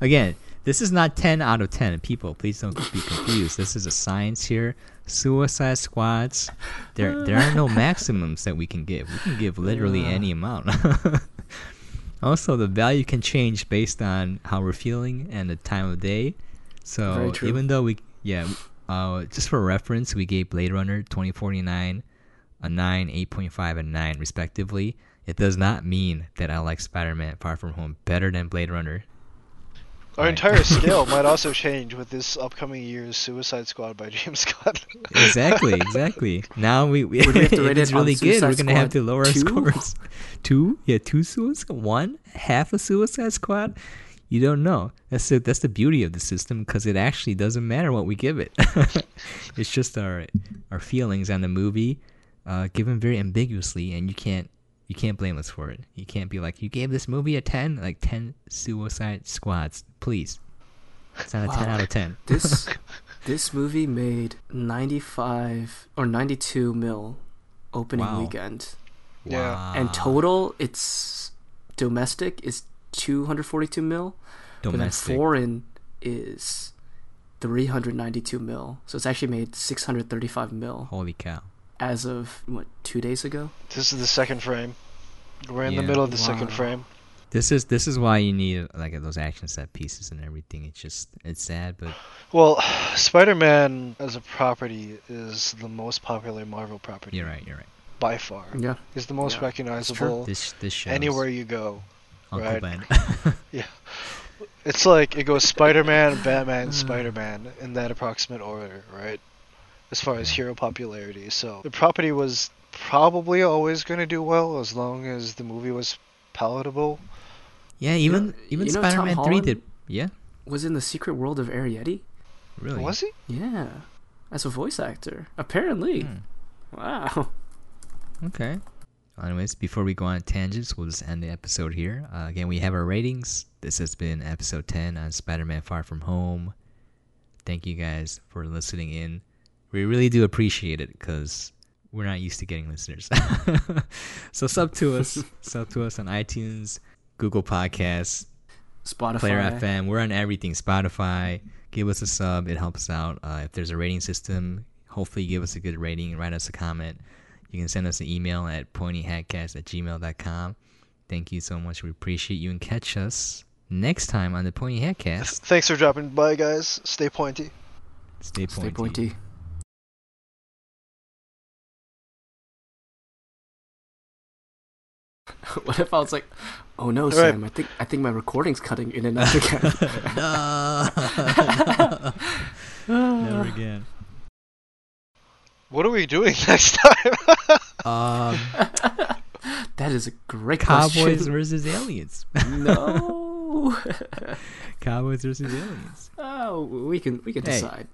Speaker 1: Again, this is not 10 out of 10. People, please don't be confused. This is a science here. Suicide squads. There there are no maximums that we can give. We can give literally
Speaker 3: Uh.
Speaker 1: any amount. [LAUGHS] also, the value can change based on how we're feeling and the time of day. So, even though we yeah, uh just for reference, we gave Blade Runner 2049 a 9, 8.5 and 9 respectively. It does not mean that I like Spider-Man Far From Home better than Blade Runner.
Speaker 2: Our
Speaker 1: Right.
Speaker 2: entire [LAUGHS] scale might also change with this upcoming year's Suicide Squad by [LAUGHS] James Gunn.
Speaker 1: exactly, [LAUGHS] exactly. Now we, we,
Speaker 3: Would we have to rate
Speaker 1: it's
Speaker 3: it on
Speaker 1: really good. We're gonna have to lower our scores. Two, yeah, two Suicide, one half a Suicide Squad. You don't know. That's the that's the beauty of the system because it actually doesn't matter what we give it. it's just our our feelings on the movie, uh, given very ambiguously, and you can't you can't blame us for it. You can't be like you gave this movie a ten, like ten Suicide Squads. Please, it's not a ten out of ten. [LAUGHS]
Speaker 3: This [LAUGHS] this movie made ninety five or ninety two mil opening
Speaker 1: Wow.
Speaker 3: weekend,
Speaker 2: Yeah.
Speaker 3: and total its domestic is 242 mil. domestic. But then foreign is 392 mil. So it's actually made 635 mil
Speaker 1: Holy cow.
Speaker 3: As of what two days ago.
Speaker 2: This is the second frame. We're in the middle of the second frame.
Speaker 1: This is this is why you need like those action set pieces and everything. It's just it's sad, but
Speaker 2: Well, [SIGHS] Spider-Man as a property is the most popular Marvel property
Speaker 1: you're right. You're right.
Speaker 2: by far.
Speaker 3: Yeah.
Speaker 2: It's the most
Speaker 3: Yeah,
Speaker 2: recognizable
Speaker 1: This this shows
Speaker 2: anywhere you go.
Speaker 1: Uncle
Speaker 2: right.
Speaker 1: Ben. [LAUGHS] [LAUGHS]
Speaker 2: It's like it goes Spider-Man, Batman,
Speaker 3: Hmm.
Speaker 2: Spider-Man in that approximate order, right? As far as hero popularity. So the property was probably always going to do well as long as the movie was palatable.
Speaker 1: yeah, even even
Speaker 3: you know
Speaker 1: Spider-Man Three
Speaker 3: Holland?
Speaker 1: did. Yeah,
Speaker 3: Was in the Secret World of Arrietty.
Speaker 1: really.
Speaker 2: Was he?
Speaker 3: Yeah, as a voice actor. Apparently.
Speaker 1: Hmm.
Speaker 3: Wow. [LAUGHS]
Speaker 1: Okay. Anyways, before we go on tangents, we'll just end the episode here. Uh, again, we have our ratings. This has been episode 10 on Spider Man Far From Home. Thank you guys for listening in. We really do appreciate it because we're not used to getting listeners. [LAUGHS] so, sub to us. [LAUGHS] sub to us on iTunes, Google Podcasts,
Speaker 3: Spotify.
Speaker 1: Player FM. We're on everything. Spotify. Give us a sub. It helps out. Uh, if there's a rating system, hopefully give us a good rating. And write us a comment. You can send us an email at pointyhatcast at gmail.com. Thank you so much. We appreciate you and catch us next time on the Pointy Hat Cast.
Speaker 2: Thanks for dropping by, guys. Stay pointy.
Speaker 1: Stay pointy.
Speaker 3: Stay pointy. [LAUGHS] what if I was like, "Oh no,
Speaker 2: right.
Speaker 3: Sam! I think I think my recording's cutting in and out again." [LAUGHS]
Speaker 1: no. [LAUGHS] Never again.
Speaker 2: What are we doing next time?
Speaker 1: Um,
Speaker 3: that is a great
Speaker 1: Cowboys
Speaker 3: question.
Speaker 1: versus aliens.
Speaker 3: no.
Speaker 1: Cowboys versus aliens.
Speaker 3: oh, we can we can
Speaker 1: Hey.
Speaker 3: decide.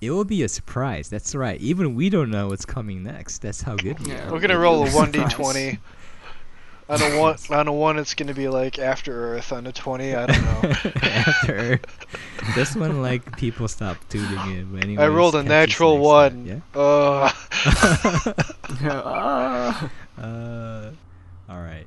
Speaker 1: It will be a surprise. That's right. Even we don't know what's coming next. That's how good we
Speaker 3: Yeah.
Speaker 1: are.
Speaker 2: We're gonna roll a one d twenty. On a one, on a one, it's gonna be like After Earth. On a twenty, I don't know. [LAUGHS]
Speaker 1: After this one, like people stop tuning in. Anyways,
Speaker 2: I rolled a natural one.
Speaker 1: time,
Speaker 2: Uh,
Speaker 3: Ah.
Speaker 1: Uh. All right.